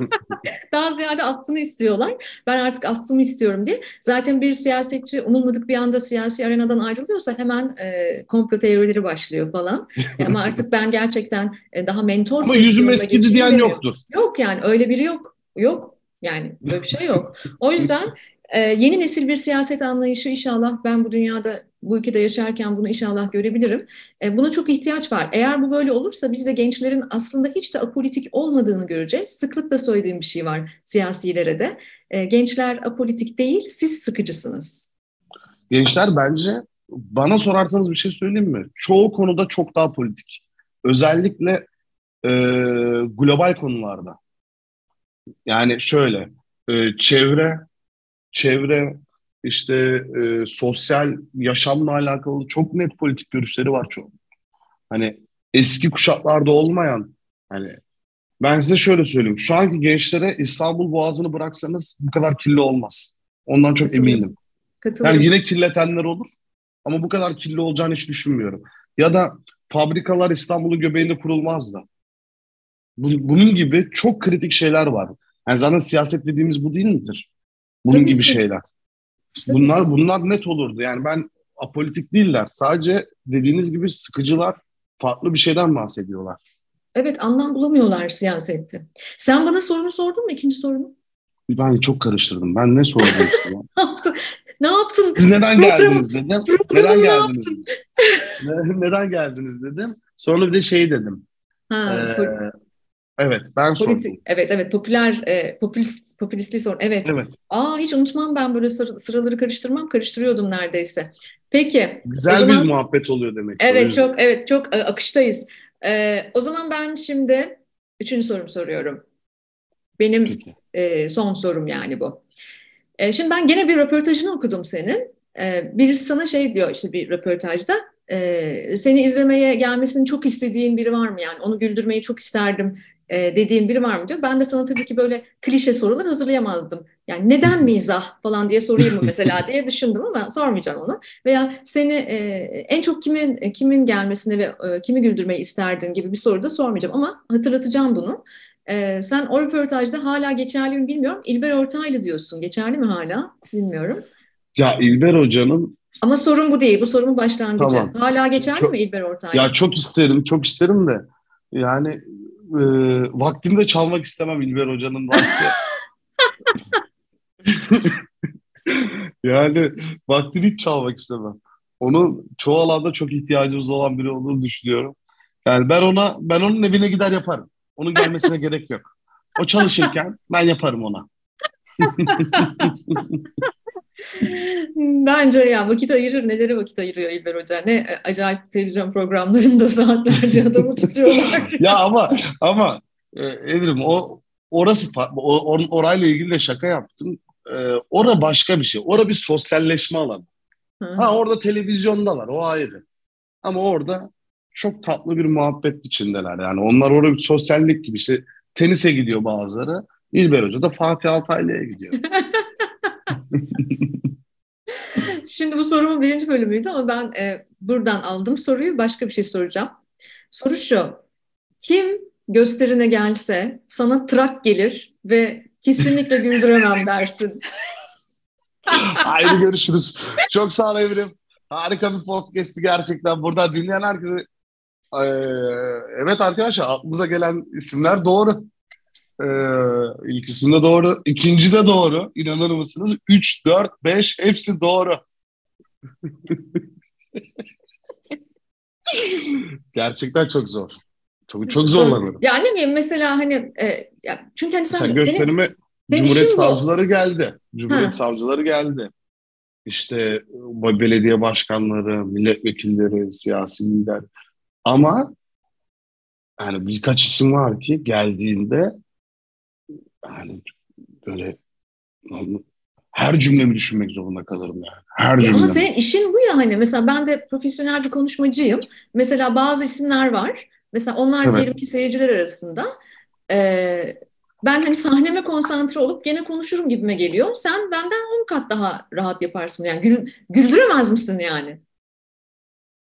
Daha ziyade affını istiyorlar. Ben artık affımı istiyorum diye. Zaten bir siyasetçi umulmadık bir anda siyasi arenadan ayrılıyorsa hemen e, komplo teorileri başlıyor falan. Ama artık ben gerçekten e, daha mentor... Ama yüzüm eskidi diyen yoktur. Yok yani öyle biri yok. Yok. Yani böyle bir şey yok. O yüzden ee, yeni nesil bir siyaset anlayışı inşallah ben bu dünyada, bu ülkede yaşarken bunu inşallah görebilirim. Ee, buna çok ihtiyaç var. Eğer bu böyle olursa biz de gençlerin aslında hiç de apolitik olmadığını göreceğiz. Sıklıkla söylediğim bir şey var siyasilere de. Ee, gençler apolitik değil, siz sıkıcısınız. Gençler bence bana sorarsanız bir şey söyleyeyim mi? Çoğu konuda çok daha politik. Özellikle e, global konularda. Yani şöyle, e, çevre, çevre, işte e, sosyal yaşamla alakalı çok net politik görüşleri var çoğu. Hani eski kuşaklarda olmayan hani ben size şöyle söyleyeyim. Şu anki gençlere İstanbul Boğazı'nı bıraksanız bu kadar kirli olmaz. Ondan çok eminim. Yani yine kirletenler olur ama bu kadar kirli olacağını hiç düşünmüyorum. Ya da fabrikalar İstanbul'un göbeğinde kurulmaz da. Bunun gibi çok kritik şeyler var. Yani zaten siyaset dediğimiz bu değil midir? Bunun Tabii gibi ki. şeyler. Bunlar bunlar net olurdu. Yani ben apolitik değiller. Sadece dediğiniz gibi sıkıcılar farklı bir şeyden bahsediyorlar. Evet anlam bulamıyorlar siyasette. Sen bana sorunu sordun mu ikinci sorunu? Ben çok karıştırdım. Ben ne sordum işte? ne yaptın? Ne yaptın? Siz neden geldiniz dedim. Neden geldiniz? neden geldiniz dedim. Sonra bir de şey dedim. Ha, ee, Evet ben sordum. Evet evet popüler e, popülist popülistliği sor. Evet. Evet. Aa hiç unutmam ben böyle sır, sıraları karıştırmam karıştırıyordum neredeyse. Peki. Güzel zaman, bir muhabbet oluyor demek. Evet çok evet çok e, akıştayız. Ee, o zaman ben şimdi üçüncü sorumu soruyorum. Benim e, son sorum yani bu. E, şimdi ben gene bir röportajını okudum senin. E, birisi sana şey diyor işte bir röportajda e, seni izlemeye gelmesini çok istediğin biri var mı yani onu güldürmeyi çok isterdim e, dediğin biri var mı diyor. Ben de sana tabii ki böyle klişe sorular hazırlayamazdım. Yani neden mizah falan diye sorayım mı mesela diye düşündüm ama sormayacağım onu. Veya seni e, en çok kimin kimin gelmesini ve e, kimi güldürmeyi isterdin gibi bir soru da sormayacağım ama hatırlatacağım bunu. E, sen o röportajda hala geçerli mi bilmiyorum. İlber Ortaylı diyorsun. Geçerli mi hala? Bilmiyorum. Ya İlber Hoca'nın ama sorun bu değil. Bu sorunun başlangıcı. Tamam. Hala geçerli çok, mi İlber Ortaylı? Ya çok isterim, çok isterim de. Yani e, vaktini de çalmak istemem İlber Hoca'nın vakti. yani vaktini hiç çalmak istemem. Onun çoğu alanda çok ihtiyacımız olan biri olduğunu düşünüyorum. Yani ben ona ben onun evine gider yaparım. Onun gelmesine gerek yok. O çalışırken ben yaparım ona. Bence ya vakit ayırır. Nelere vakit ayırıyor İlber Hoca? Ne e, acayip televizyon programlarında saatlerce adamı tutuyorlar. ya ama ama e, Evrim o orası o, or, orayla ilgili de şaka yaptım. E, ora başka bir şey. Ora bir sosyalleşme alanı. Hı. Ha orada televizyondalar o ayrı. Ama orada çok tatlı bir muhabbet içindeler. Yani onlar orada bir sosyallik gibi işte tenise gidiyor bazıları. İlber Hoca da Fatih Altaylı'ya gidiyor. Şimdi bu sorumun birinci bölümüydü ama ben e, buradan aldım soruyu. Başka bir şey soracağım. Soru şu. Kim gösterine gelse sana trak gelir ve kesinlikle güldüremem dersin. Haydi görüşürüz. Çok sağ ol Evrim. Harika bir podcast'i gerçekten. Burada dinleyen herkese ee, evet arkadaşlar aklınıza gelen isimler doğru. Ee, ilk isim de doğru. İkinci de doğru. İnanır mısınız? Üç, dört, beş hepsi doğru. Gerçekten çok zor. Çok çok zorlanırım. Ya ne bileyim mesela hani e, ya çünkü hani sen, sen gösterime senin... Senin Cumhuriyet savcıları bu. geldi. Cumhuriyet ha. savcıları geldi. İşte belediye başkanları, milletvekilleri, siyasi lider. Ama yani birkaç isim var ki geldiğinde yani böyle her cümlemi düşünmek zorunda kalırım yani. Her ya Ama senin işin bu ya hani mesela ben de profesyonel bir konuşmacıyım. Mesela bazı isimler var. Mesela onlar evet. diyelim ki seyirciler arasında. Ee, ben hani sahneme konsantre olup gene konuşurum gibime geliyor. Sen benden on kat daha rahat yaparsın. Yani gül, güldüremez misin yani?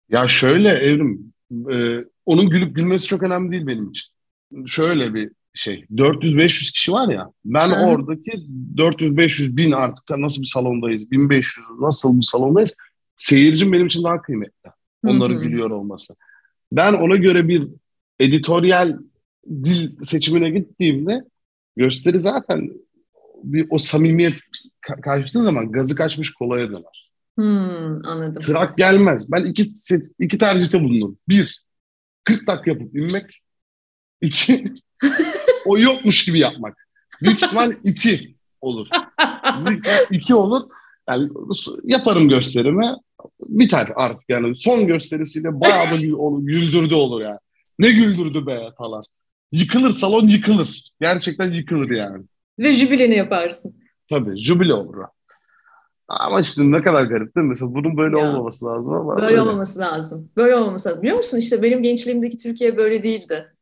Ya şöyle Evrim, e, onun gülüp gülmesi çok önemli değil benim için. Şöyle bir şey 400-500 kişi var ya ben Hı. oradaki 400-500 bin artık nasıl bir salondayız 1500 nasıl bir salondayız seyircim benim için daha kıymetli onların Hı. gülüyor olması. Ben ona göre bir editoryal dil seçimine gittiğimde gösteri zaten bir o samimiyet kaçtığı zaman gazı kaçmış kolaya döner. Hmm, anladım. Trak gelmez. Ben iki, iki tercihte bulundum. Bir, 40 dakika yapıp inmek. İki, o yokmuş gibi yapmak. Büyük ihtimal iki olur. İki olur. Yani yaparım gösterimi biter artık yani son gösterisiyle bayağı da güldürdü olur yani. Ne güldürdü be falan. Yıkılır salon yıkılır. Gerçekten yıkılır yani. Ve jübileni yaparsın. Tabii jübile olur. Ama işte ne kadar garip değil mi? Mesela bunun böyle ya, olmaması lazım ama. Böyle öyle. olmaması lazım. Böyle olmaması lazım. Biliyor musun işte benim gençliğimdeki Türkiye böyle değildi.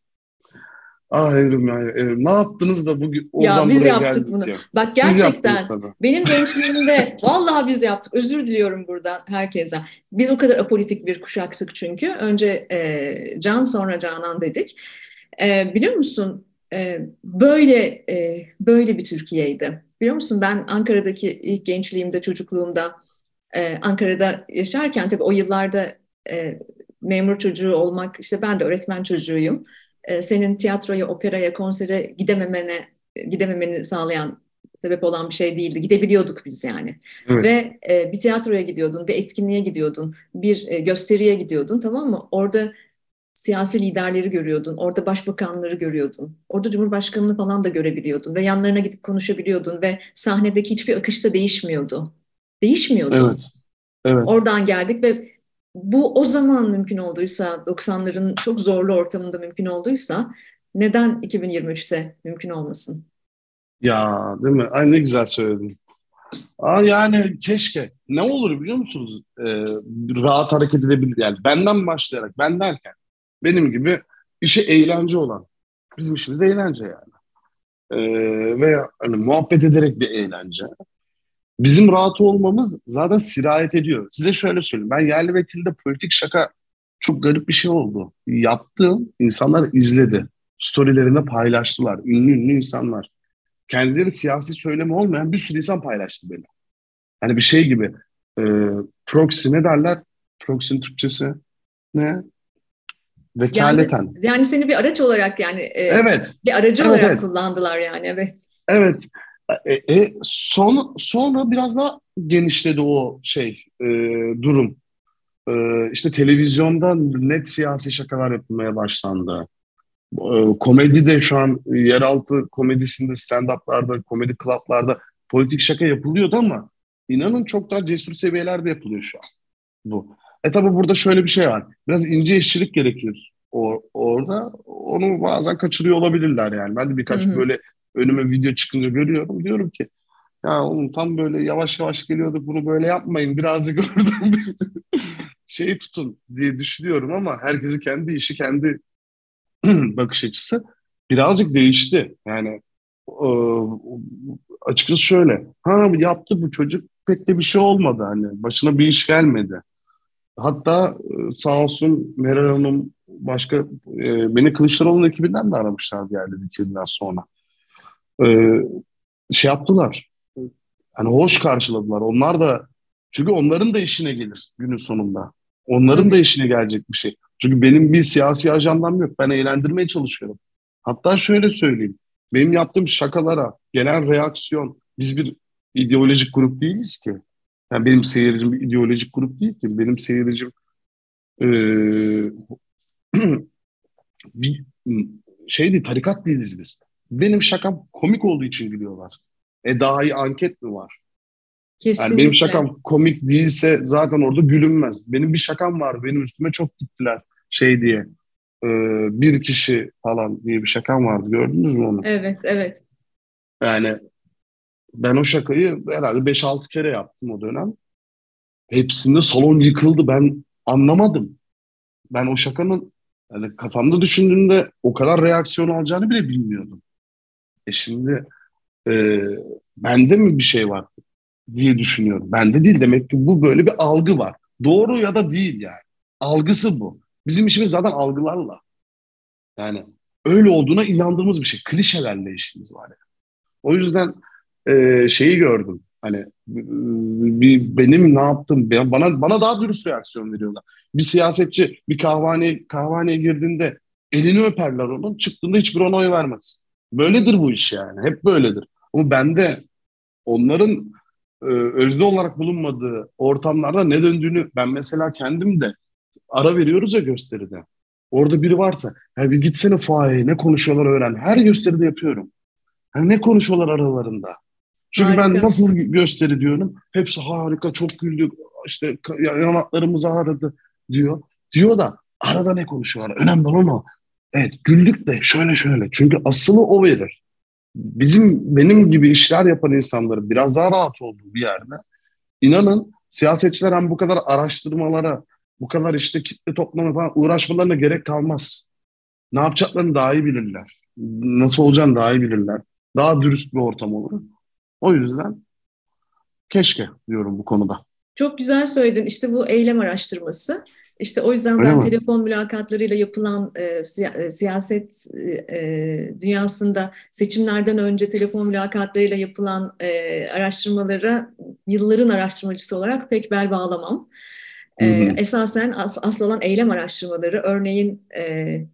Ah Evrim ya Evrim ne yaptınız da bugün oradan Ya biz yaptık bunu. Ya. Bak Siz gerçekten benim gençliğimde vallahi biz yaptık. Özür diliyorum buradan herkese. Biz o kadar apolitik bir kuşaktık çünkü. Önce e, Can sonra Canan dedik. E, biliyor musun e, böyle e, böyle bir Türkiye'ydi. Biliyor musun ben Ankara'daki ilk gençliğimde çocukluğumda e, Ankara'da yaşarken tabii o yıllarda e, memur çocuğu olmak işte ben de öğretmen çocuğuyum e, senin tiyatroya, operaya, konsere gidememene gidememeni sağlayan sebep olan bir şey değildi. Gidebiliyorduk biz yani. Evet. Ve e, bir tiyatroya gidiyordun, bir etkinliğe gidiyordun, bir e, gösteriye gidiyordun tamam mı? Orada siyasi liderleri görüyordun, orada başbakanları görüyordun, orada cumhurbaşkanını falan da görebiliyordun ve yanlarına gidip konuşabiliyordun ve sahnedeki hiçbir akış da değişmiyordu. Değişmiyordu. Evet. Evet. Oradan geldik ve bu o zaman mümkün olduysa, 90'ların çok zorlu ortamında mümkün olduysa neden 2023'te mümkün olmasın? Ya değil mi? Ay ne güzel söyledin. Aa, yani keşke. Ne olur biliyor musunuz? Ee, rahat hareket edebilir. Yani benden başlayarak, ben derken benim gibi işi eğlence olan. Bizim işimiz eğlence yani. Ee, ve hani muhabbet ederek bir eğlence. Bizim rahat olmamız zaten sirayet ediyor. Size şöyle söyleyeyim. Ben yerli vekilde politik şaka çok garip bir şey oldu. Yaptığım insanlar izledi. Storylerinde paylaştılar. Ünlü ünlü insanlar. Kendileri siyasi söylemi olmayan bir sürü insan paylaştı beni. Hani bir şey gibi. E, proxy ne derler? Proxy'nin Türkçesi ne? Vekaleten. Yani, yani seni bir araç olarak yani e, evet. bir aracı evet, olarak evet. kullandılar yani evet. Evet. E, e, son, sonra biraz daha genişledi o şey e, durum. E, işte televizyonda net siyasi şakalar yapılmaya başlandı. E, komedi de şu an yeraltı komedisinde, stand-up'larda, komedi club'larda politik şaka yapılıyordu ama inanın çok daha cesur seviyelerde yapılıyor şu an bu. E tabi burada şöyle bir şey var. Biraz ince işçilik gerekir o, orada. Onu bazen kaçırıyor olabilirler yani. Ben de birkaç Hı-hı. böyle önüme video çıkınca görüyorum. Diyorum ki ya oğlum tam böyle yavaş yavaş geliyorduk bunu böyle yapmayın birazcık oradan şeyi tutun diye düşünüyorum ama herkesi kendi işi kendi bakış açısı birazcık değişti. Yani e, açıkçası şöyle ha yaptı bu çocuk pek de bir şey olmadı hani başına bir iş gelmedi. Hatta e, sağ olsun Meral Hanım başka e, beni Kılıçdaroğlu'nun ekibinden de aramışlardı yani dikildiğinden sonra e, şey yaptılar. Hani hoş karşıladılar. Onlar da çünkü onların da işine gelir günün sonunda. Onların da işine gelecek bir şey. Çünkü benim bir siyasi ajandam yok. Ben eğlendirmeye çalışıyorum. Hatta şöyle söyleyeyim. Benim yaptığım şakalara gelen reaksiyon biz bir ideolojik grup değiliz ki. Yani benim seyircim bir ideolojik grup değil ki. Benim seyircim e, bir şey tarikat değiliz biz. Benim şakam komik olduğu için gülüyorlar. E daha iyi anket mi var? Kesinlikle. Yani benim şakam komik değilse zaten orada gülünmez. Benim bir şakam var. Benim üstüme çok gittiler şey diye. E, bir kişi falan diye bir şakam vardı. Gördünüz mü onu? Evet, evet. Yani ben o şakayı herhalde 5-6 kere yaptım o dönem. Hepsinde salon yıkıldı. Ben anlamadım. Ben o şakanın yani kafamda düşündüğümde o kadar reaksiyon alacağını bile bilmiyordum. E şimdi e, bende mi bir şey var diye düşünüyorum. Bende değil demek ki bu böyle bir algı var. Doğru ya da değil yani. Algısı bu. Bizim işimiz zaten algılarla. Yani öyle olduğuna inandığımız bir şey. Klişelerle işimiz var yani. O yüzden e, şeyi gördüm. Hani bir, benim ne yaptım? Bana bana daha dürüst reaksiyon veriyorlar. Bir siyasetçi bir kahvane kahvaneye girdiğinde elini öperler onun. Çıktığında hiçbir ona oy vermez. Böyledir bu iş yani. Hep böyledir. Ama bende onların e, özne olarak bulunmadığı ortamlarda ne döndüğünü ben mesela kendim de ara veriyoruz ya gösteride. Orada biri varsa ya bir gitsene fuayeye ne konuşuyorlar öğren. Her gösteride yapıyorum. Yani ne konuşuyorlar aralarında. Çünkü harika. ben nasıl gösteri diyorum. Hepsi harika, çok güldük. İşte yanaklarımız ağrıdı diyor. Diyor da arada ne konuşuyorlar? Önemli olan o. Evet güldük de şöyle şöyle. Çünkü asılı o verir. Bizim benim gibi işler yapan insanların biraz daha rahat olduğu bir yerde inanın siyasetçiler hem bu kadar araştırmalara, bu kadar işte kitle toplama falan uğraşmalarına gerek kalmaz. Ne yapacaklarını daha iyi bilirler. Nasıl olacağını daha iyi bilirler. Daha dürüst bir ortam olur. O yüzden keşke diyorum bu konuda. Çok güzel söyledin. İşte bu eylem araştırması. İşte o yüzden Öyle ben mi? telefon mülakatlarıyla yapılan e, e, siyaset e, dünyasında seçimlerden önce telefon mülakatlarıyla yapılan e, araştırmalara yılların araştırmacısı olarak pek bel bağlamam. E, esasen as- asıl olan eylem araştırmaları, örneğin e,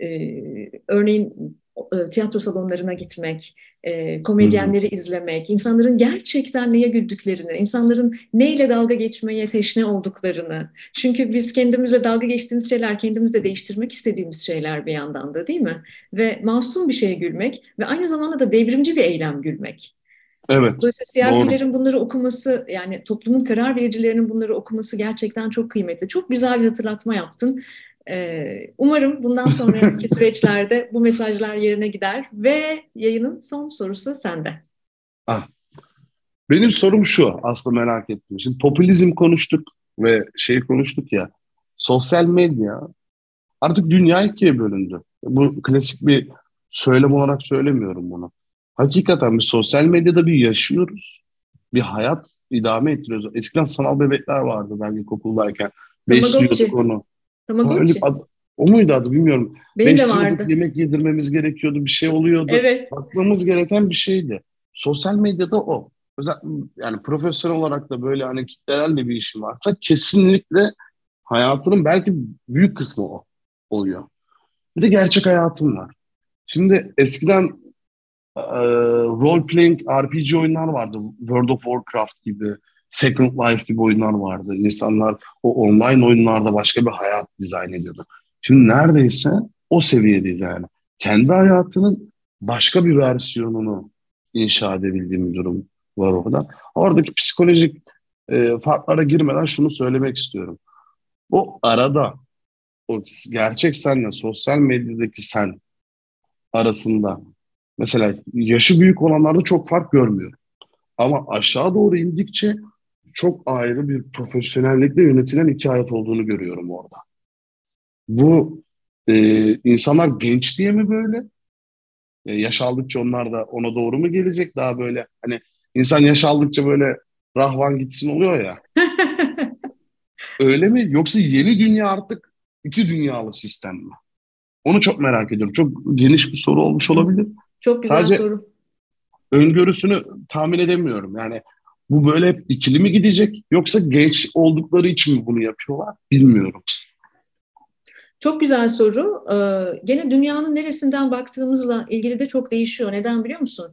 e, örneğin e, tiyatro salonlarına gitmek, e, komedyenleri hmm. izlemek, insanların gerçekten neye güldüklerini, insanların neyle dalga geçmeye teşne olduklarını. Çünkü biz kendimizle dalga geçtiğimiz şeyler, kendimizle değiştirmek istediğimiz şeyler bir yandan da değil mi? Ve masum bir şeye gülmek ve aynı zamanda da devrimci bir eylem gülmek. Evet. Dolayısıyla siyasilerin doğru. bunları okuması, yani toplumun karar vericilerinin bunları okuması gerçekten çok kıymetli. Çok güzel bir hatırlatma yaptın. Ee, umarım bundan sonraki süreçlerde bu mesajlar yerine gider ve yayının son sorusu sende. Ah. Benim sorum şu aslında merak ettim. Şimdi popülizm konuştuk ve şey konuştuk ya sosyal medya artık dünya ikiye bölündü. Bu klasik bir söylem olarak söylemiyorum bunu. Hakikaten biz sosyal medyada bir yaşıyoruz. Bir hayat idame ettiriyoruz. Eskiden sanal bebekler vardı ben ilkokuldayken. Besliyorduk onu. Tamagotchi. O muydu adı bilmiyorum. Benim de vardı. Yemek yedirmemiz gerekiyordu, bir şey oluyordu. Evet. Bakmamız gereken bir şeydi. Sosyal medyada o. yani profesyonel olarak da böyle hani kitlelerle bir işim varsa kesinlikle hayatının belki büyük kısmı o oluyor. Bir de gerçek hayatım var. Şimdi eskiden e, role playing RPG oyunlar vardı. World of Warcraft gibi, Second Life gibi oyunlar vardı. İnsanlar o online oyunlarda başka bir hayat dizayn ediyordu. Şimdi neredeyse o seviyedeyiz yani. Kendi hayatının başka bir versiyonunu inşa edebildiğim bir durum var orada. Oradaki psikolojik e, farklara girmeden şunu söylemek istiyorum. O arada o gerçek senle sosyal medyadaki sen arasında mesela yaşı büyük olanlarda çok fark görmüyorum. Ama aşağı doğru indikçe çok ayrı bir profesyonellikle yönetilen iki hayat olduğunu görüyorum orada. Bu e, insanlar genç diye mi böyle? E, yaş aldıkça onlar da ona doğru mu gelecek? Daha böyle hani insan yaş aldıkça böyle rahvan gitsin oluyor ya. Öyle mi? Yoksa yeni dünya artık iki dünyalı sistem mi? Onu çok merak ediyorum. Çok geniş bir soru olmuş olabilir. Çok güzel Sadece soru. Öngörüsünü tahmin edemiyorum. Yani bu böyle hep ikili mi gidecek yoksa genç oldukları için mi bunu yapıyorlar bilmiyorum. Çok güzel soru. Ee, gene dünyanın neresinden baktığımızla ilgili de çok değişiyor. Neden biliyor musun?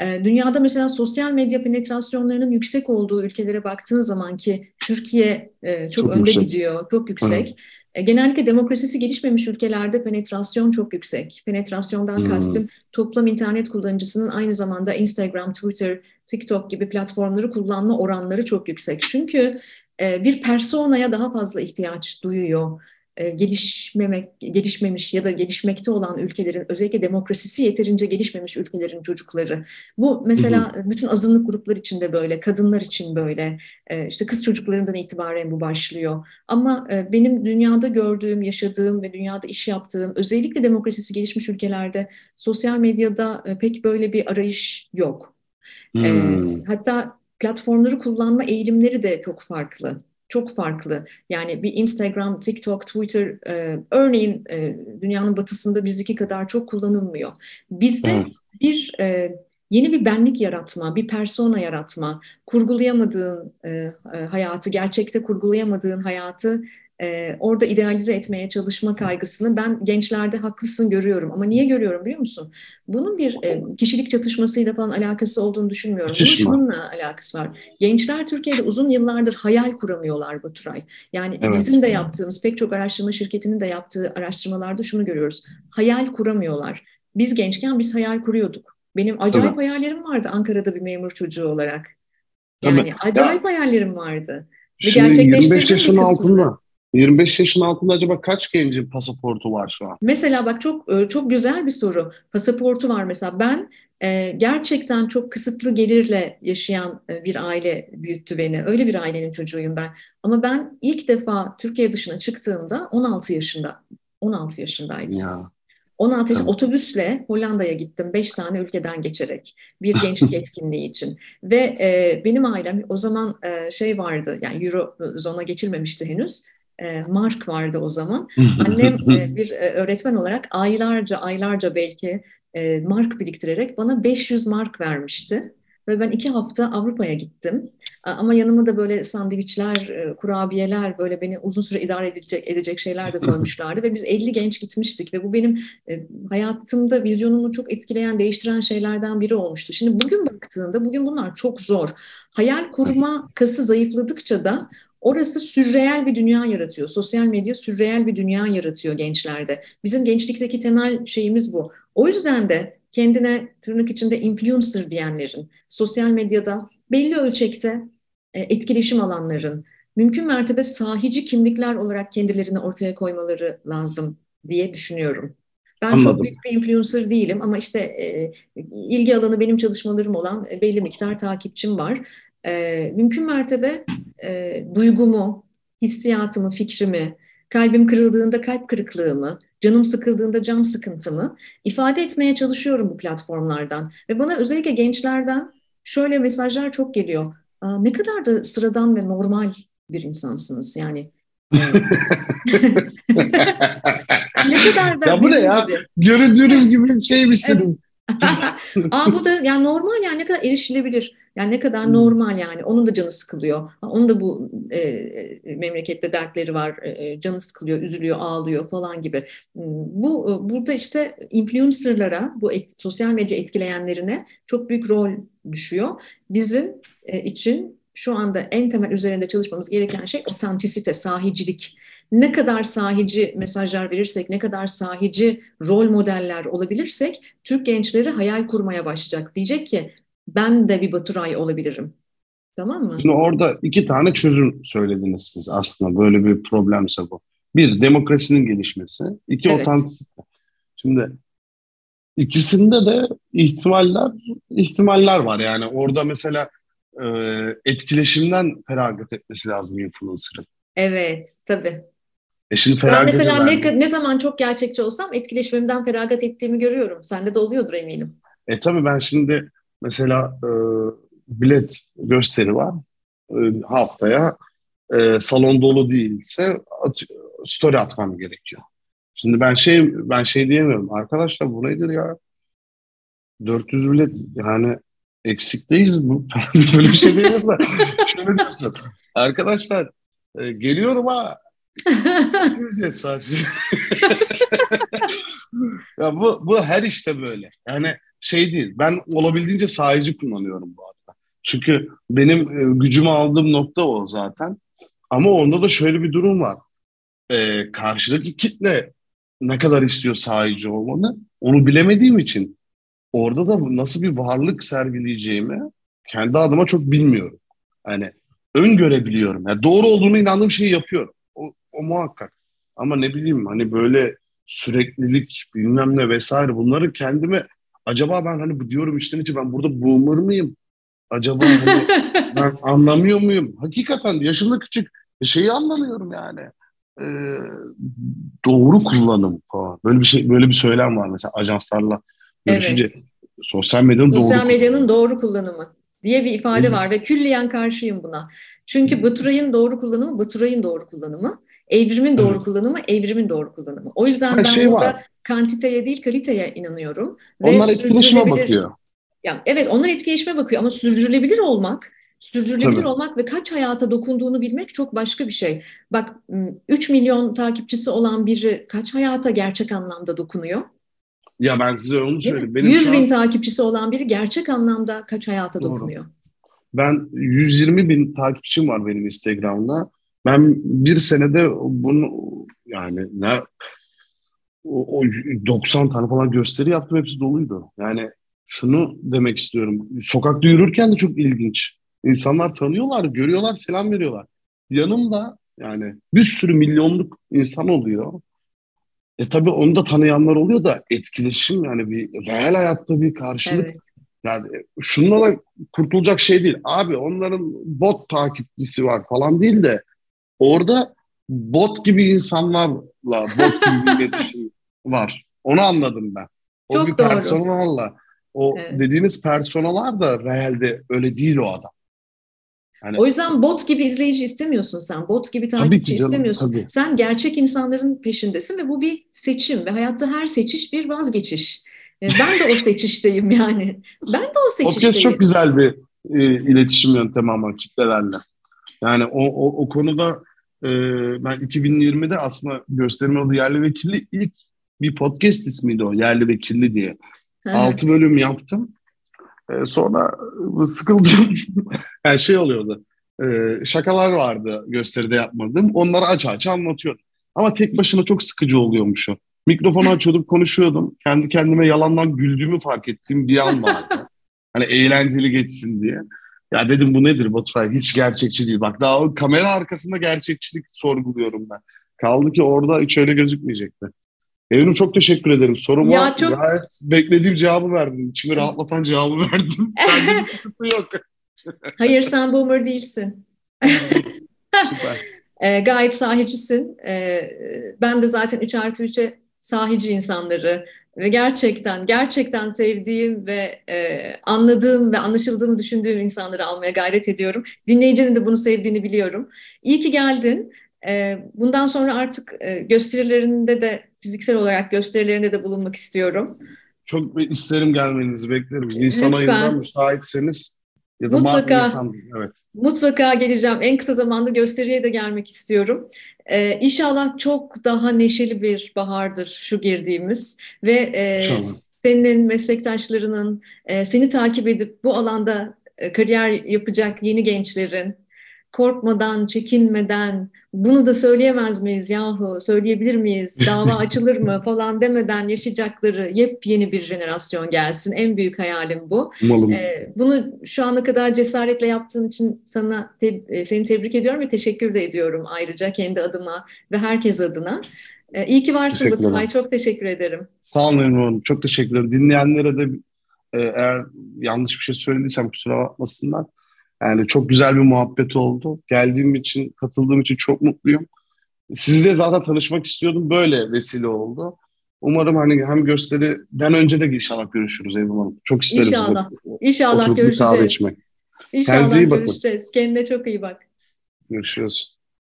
Ee, dünyada mesela sosyal medya penetrasyonlarının yüksek olduğu ülkelere baktığın zaman ki Türkiye e, çok, çok önde yüksek. gidiyor, çok yüksek. e, genellikle demokrasisi gelişmemiş ülkelerde penetrasyon çok yüksek. Penetrasyondan hmm. kastım toplam internet kullanıcısının aynı zamanda Instagram, Twitter, TikTok gibi platformları kullanma oranları çok yüksek. Çünkü e, bir personaya daha fazla ihtiyaç duyuyor e, gelişmemek gelişmemiş ya da gelişmekte olan ülkelerin özellikle demokrasisi yeterince gelişmemiş ülkelerin çocukları. Bu mesela hı hı. bütün azınlık gruplar için de böyle, kadınlar için böyle. E, işte kız çocuklarından itibaren bu başlıyor. Ama e, benim dünyada gördüğüm, yaşadığım ve dünyada iş yaptığım özellikle demokrasisi gelişmiş ülkelerde sosyal medyada pek böyle bir arayış yok. Hmm. Hatta platformları kullanma eğilimleri de çok farklı çok farklı. Yani bir Instagram, TikTok, Twitter e, örneğin e, dünyanın batısında bizdeki kadar çok kullanılmıyor. Bizde evet. bir e, yeni bir benlik yaratma, bir persona yaratma, kurgulayamadığın e, e, hayatı, gerçekte kurgulayamadığın hayatı e, orada idealize etmeye çalışma kaygısını ben gençlerde haklısın görüyorum. Ama niye görüyorum biliyor musun? Bunun bir e, kişilik çatışmasıyla falan alakası olduğunu düşünmüyorum. Bunun şununla alakası var. Gençler Türkiye'de uzun yıllardır hayal kuramıyorlar Baturay. Yani evet. bizim de yaptığımız pek çok araştırma şirketinin de yaptığı araştırmalarda şunu görüyoruz. Hayal kuramıyorlar. Biz gençken biz hayal kuruyorduk. Benim acayip Tabii. hayallerim vardı Ankara'da bir memur çocuğu olarak. Yani Tabii. acayip ya, hayallerim vardı. Ve Şimdi 25 yaşın altında 25 yaşın altında acaba kaç gencin pasaportu var şu an? Mesela bak çok e, çok güzel bir soru. Pasaportu var mesela. Ben e, gerçekten çok kısıtlı gelirle yaşayan e, bir aile büyüttü beni. Öyle bir ailenin çocuğuyum ben. Ama ben ilk defa Türkiye dışına çıktığımda 16 yaşında 16 yaşındaydım. Ya. 16 yaş otobüsle Hollanda'ya gittim. 5 tane ülkeden geçerek bir gençlik etkinliği için. Ve e, benim ailem o zaman e, şey vardı yani Euro zona geçilmemişti henüz e, mark vardı o zaman. Annem e, bir e, öğretmen olarak aylarca aylarca belki mark biriktirerek bana 500 mark vermişti. Ve ben iki hafta Avrupa'ya gittim. Ama yanıma da böyle sandviçler, kurabiyeler, böyle beni uzun süre idare edecek, edecek şeyler de koymuşlardı. ve biz 50 genç gitmiştik ve bu benim hayatımda vizyonumu çok etkileyen, değiştiren şeylerden biri olmuştu. Şimdi bugün baktığında, bugün bunlar çok zor. Hayal kurma kası zayıfladıkça da Orası sürreel bir dünya yaratıyor. Sosyal medya sürreel bir dünya yaratıyor gençlerde. Bizim gençlikteki temel şeyimiz bu. O yüzden de kendine tırnak içinde influencer diyenlerin, sosyal medyada belli ölçekte e, etkileşim alanların, mümkün mertebe sahici kimlikler olarak kendilerini ortaya koymaları lazım diye düşünüyorum. Ben Anladım. çok büyük bir influencer değilim ama işte e, ilgi alanı benim çalışmalarım olan e, belli miktar takipçim var e, mümkün mertebe e, duygumu, hissiyatımı, fikrimi, kalbim kırıldığında kalp kırıklığımı, canım sıkıldığında can sıkıntımı ifade etmeye çalışıyorum bu platformlardan. Ve bana özellikle gençlerden şöyle mesajlar çok geliyor. Aa, ne kadar da sıradan ve normal bir insansınız yani. Ne kadar da ya bu ne ya? Gibi. Göründüğünüz gibi şey misiniz? Aa, bu da yani normal yani ne kadar erişilebilir. Yani ne kadar normal yani. Onun da canı sıkılıyor. Onun da bu e, e, memlekette dertleri var. E, e, canı sıkılıyor, üzülüyor, ağlıyor falan gibi. Hmm, bu e, burada işte influencerlara, bu et, sosyal medya etkileyenlerine çok büyük rol düşüyor. Bizim e, için şu anda en temel üzerinde çalışmamız gereken şey otantisite, sahicilik. Ne kadar sahici mesajlar verirsek, ne kadar sahici rol modeller olabilirsek Türk gençleri hayal kurmaya başlayacak. Diyecek ki ben de bir Baturay olabilirim. Tamam mı? Şimdi orada iki tane çözüm söylediniz siz aslında böyle bir problemse bu. Bir, demokrasinin gelişmesi. iki evet. otantisite. Şimdi ikisinde de ihtimaller ihtimaller var. Yani orada mesela e, etkileşimden feragat etmesi lazım influencer'ın. Evet, tabii. E şimdi ben mesela ne, ne zaman çok gerçekçi olsam etkileşimimden feragat ettiğimi görüyorum. Sende de oluyordur eminim. E tabii ben şimdi mesela e, bilet gösteri var. E, haftaya e, salon dolu değilse at, story atmam gerekiyor. Şimdi ben şey ben şey diyemiyorum. Arkadaşlar bu nedir ya? 400 bilet yani eksikteyiz. Bu böyle bir şey diyemiyoruz da şöyle diyorsun. Arkadaşlar e, geliyorum ha. Ya bu, bu her işte böyle. Yani şey değil. Ben olabildiğince sahici kullanıyorum bu arada. Çünkü benim e, gücümü aldığım nokta o zaten. Ama onda da şöyle bir durum var. e, karşıdaki kitle ne kadar istiyor sahici olmanı onu bilemediğim için orada da nasıl bir varlık sergileyeceğimi kendi adıma çok bilmiyorum. Yani öngörebiliyorum. Yani doğru olduğunu inandığım şeyi yapıyorum. O, o muhakkak. Ama ne bileyim hani böyle süreklilik bilmem ne vesaire bunları kendime acaba ben hani bu diyorum içten içe ben burada boomer mıyım? Acaba hani ben anlamıyor muyum? Hakikaten yaşımda küçük şeyi anlamıyorum yani. Ee, doğru kullanım falan. Böyle bir şey böyle bir söylem var mesela ajanslarla görüşünce. Evet. Sosyal medyanın Sosyal doğru medyanın doğru kullanımı diye bir ifade var ve külliyen karşıyım buna. Çünkü Baturay'ın doğru kullanımı Baturay'ın doğru kullanımı. Evrimin doğru evet. kullanımı, evrimin doğru kullanımı. O yüzden Her ben şey burada var. Kantiteye değil kaliteye inanıyorum. Onlar etkileşime bakıyor. Yani evet onlar etkileşime bakıyor ama sürdürülebilir olmak, sürdürülebilir Tabii. olmak ve kaç hayata dokunduğunu bilmek çok başka bir şey. Bak 3 milyon takipçisi olan biri kaç hayata gerçek anlamda dokunuyor? Ya ben size onu söyleyeyim. Benim 100 bin an... takipçisi olan biri gerçek anlamda kaç hayata Doğru. dokunuyor? Ben 120 bin takipçim var benim Instagram'da. Ben bir senede bunu yani ne o, o 90 tane falan gösteri yaptım hepsi doluydu. Yani şunu demek istiyorum. Sokakta yürürken de çok ilginç. İnsanlar tanıyorlar, görüyorlar, selam veriyorlar. Yanımda yani bir sürü milyonluk insan oluyor. E tabii onu da tanıyanlar oluyor da etkileşim yani bir reel hayatta bir karşılık. Evet. Yani şunlara kurtulacak şey değil. Abi onların bot takipçisi var falan değil de orada bot gibi insanlarla bot gibi bir iletişim var. Onu anladım ben. O Çok bir doğru. personalla. O evet. dediğiniz personalar da realde öyle değil o adam. Yani, o yüzden bot gibi izleyici istemiyorsun sen. Bot gibi takipçi canım, istemiyorsun. Tabii. Sen gerçek insanların peşindesin ve bu bir seçim ve hayatta her seçiş bir vazgeçiş. E, ben de o seçişteyim yani. Ben de o seçişteyim. Podcast çok güzel bir e, iletişim yöntemi ama kitlelerle. Yani o, o, o konuda e, ben 2020'de aslında gösterimin adı Yerli Vekilli ilk bir podcast ismiydi o Yerli Vekilli diye. Altı bölüm yaptım. Ee, sonra sıkıldım. yani şey oluyordu. E, şakalar vardı gösteride yapmadığım. Onları aç aç anlatıyordum. Ama tek başına çok sıkıcı oluyormuş o. Mikrofonu açıyordum, konuşuyordum. Kendi kendime yalandan güldüğümü fark ettiğim bir an vardı. hani eğlenceli geçsin diye. Ya dedim bu nedir Baturay? Hiç gerçekçi değil. Bak daha o kamera arkasında gerçekçilik sorguluyorum ben. Kaldı ki orada hiç öyle gözükmeyecekti. Evrim çok teşekkür ederim. Soruma ya çok... gayet beklediğim cevabı verdim. İçimi rahatlatan cevabı verdim. Bende bir sıkıntı yok. Hayır sen boomer değilsin. Süper. E, gayet sahicisin. E, ben de zaten 3 artı 3'e sahici insanları ve gerçekten gerçekten sevdiğim ve e, anladığım ve anlaşıldığımı düşündüğüm insanları almaya gayret ediyorum. Dinleyicinin de bunu sevdiğini biliyorum. İyi ki geldin. E, bundan sonra artık e, gösterilerinde de fiziksel olarak gösterilerinde de bulunmak istiyorum. Çok isterim gelmenizi beklerim. Nisan Lütfen. ayında müsaitseniz ya da mutlaka, Nisan. Evet. Mutlaka geleceğim. En kısa zamanda gösteriye de gelmek istiyorum. Ee, inşallah çok daha neşeli bir bahardır şu girdiğimiz ve e, senin meslektaşlarının e, seni takip edip bu alanda e, kariyer yapacak yeni gençlerin korkmadan, çekinmeden bunu da söyleyemez miyiz yahu, söyleyebilir miyiz, dava açılır mı falan demeden yaşayacakları yepyeni bir jenerasyon gelsin. En büyük hayalim bu. Ee, bunu şu ana kadar cesaretle yaptığın için sana te- e, seni tebrik ediyorum ve teşekkür de ediyorum ayrıca kendi adıma ve herkes adına. Ee, iyi ki varsın Baturay, çok teşekkür ederim. Sağ olun Hanım, çok teşekkür ederim. Dinleyenlere de e, eğer yanlış bir şey söylediysem kusura bakmasınlar. Yani çok güzel bir muhabbet oldu. Geldiğim için, katıldığım için çok mutluyum. Sizle zaten tanışmak istiyordum. Böyle vesile oldu. Umarım hani hem gösteriden önce de inşallah görüşürüz Evrim Hanım. Çok isterim İnşallah. Size. İnşallah görüşeceğiz. İnşallah Kendinize iyi bakın. görüşeceğiz. Kendine çok iyi bak. Görüşürüz.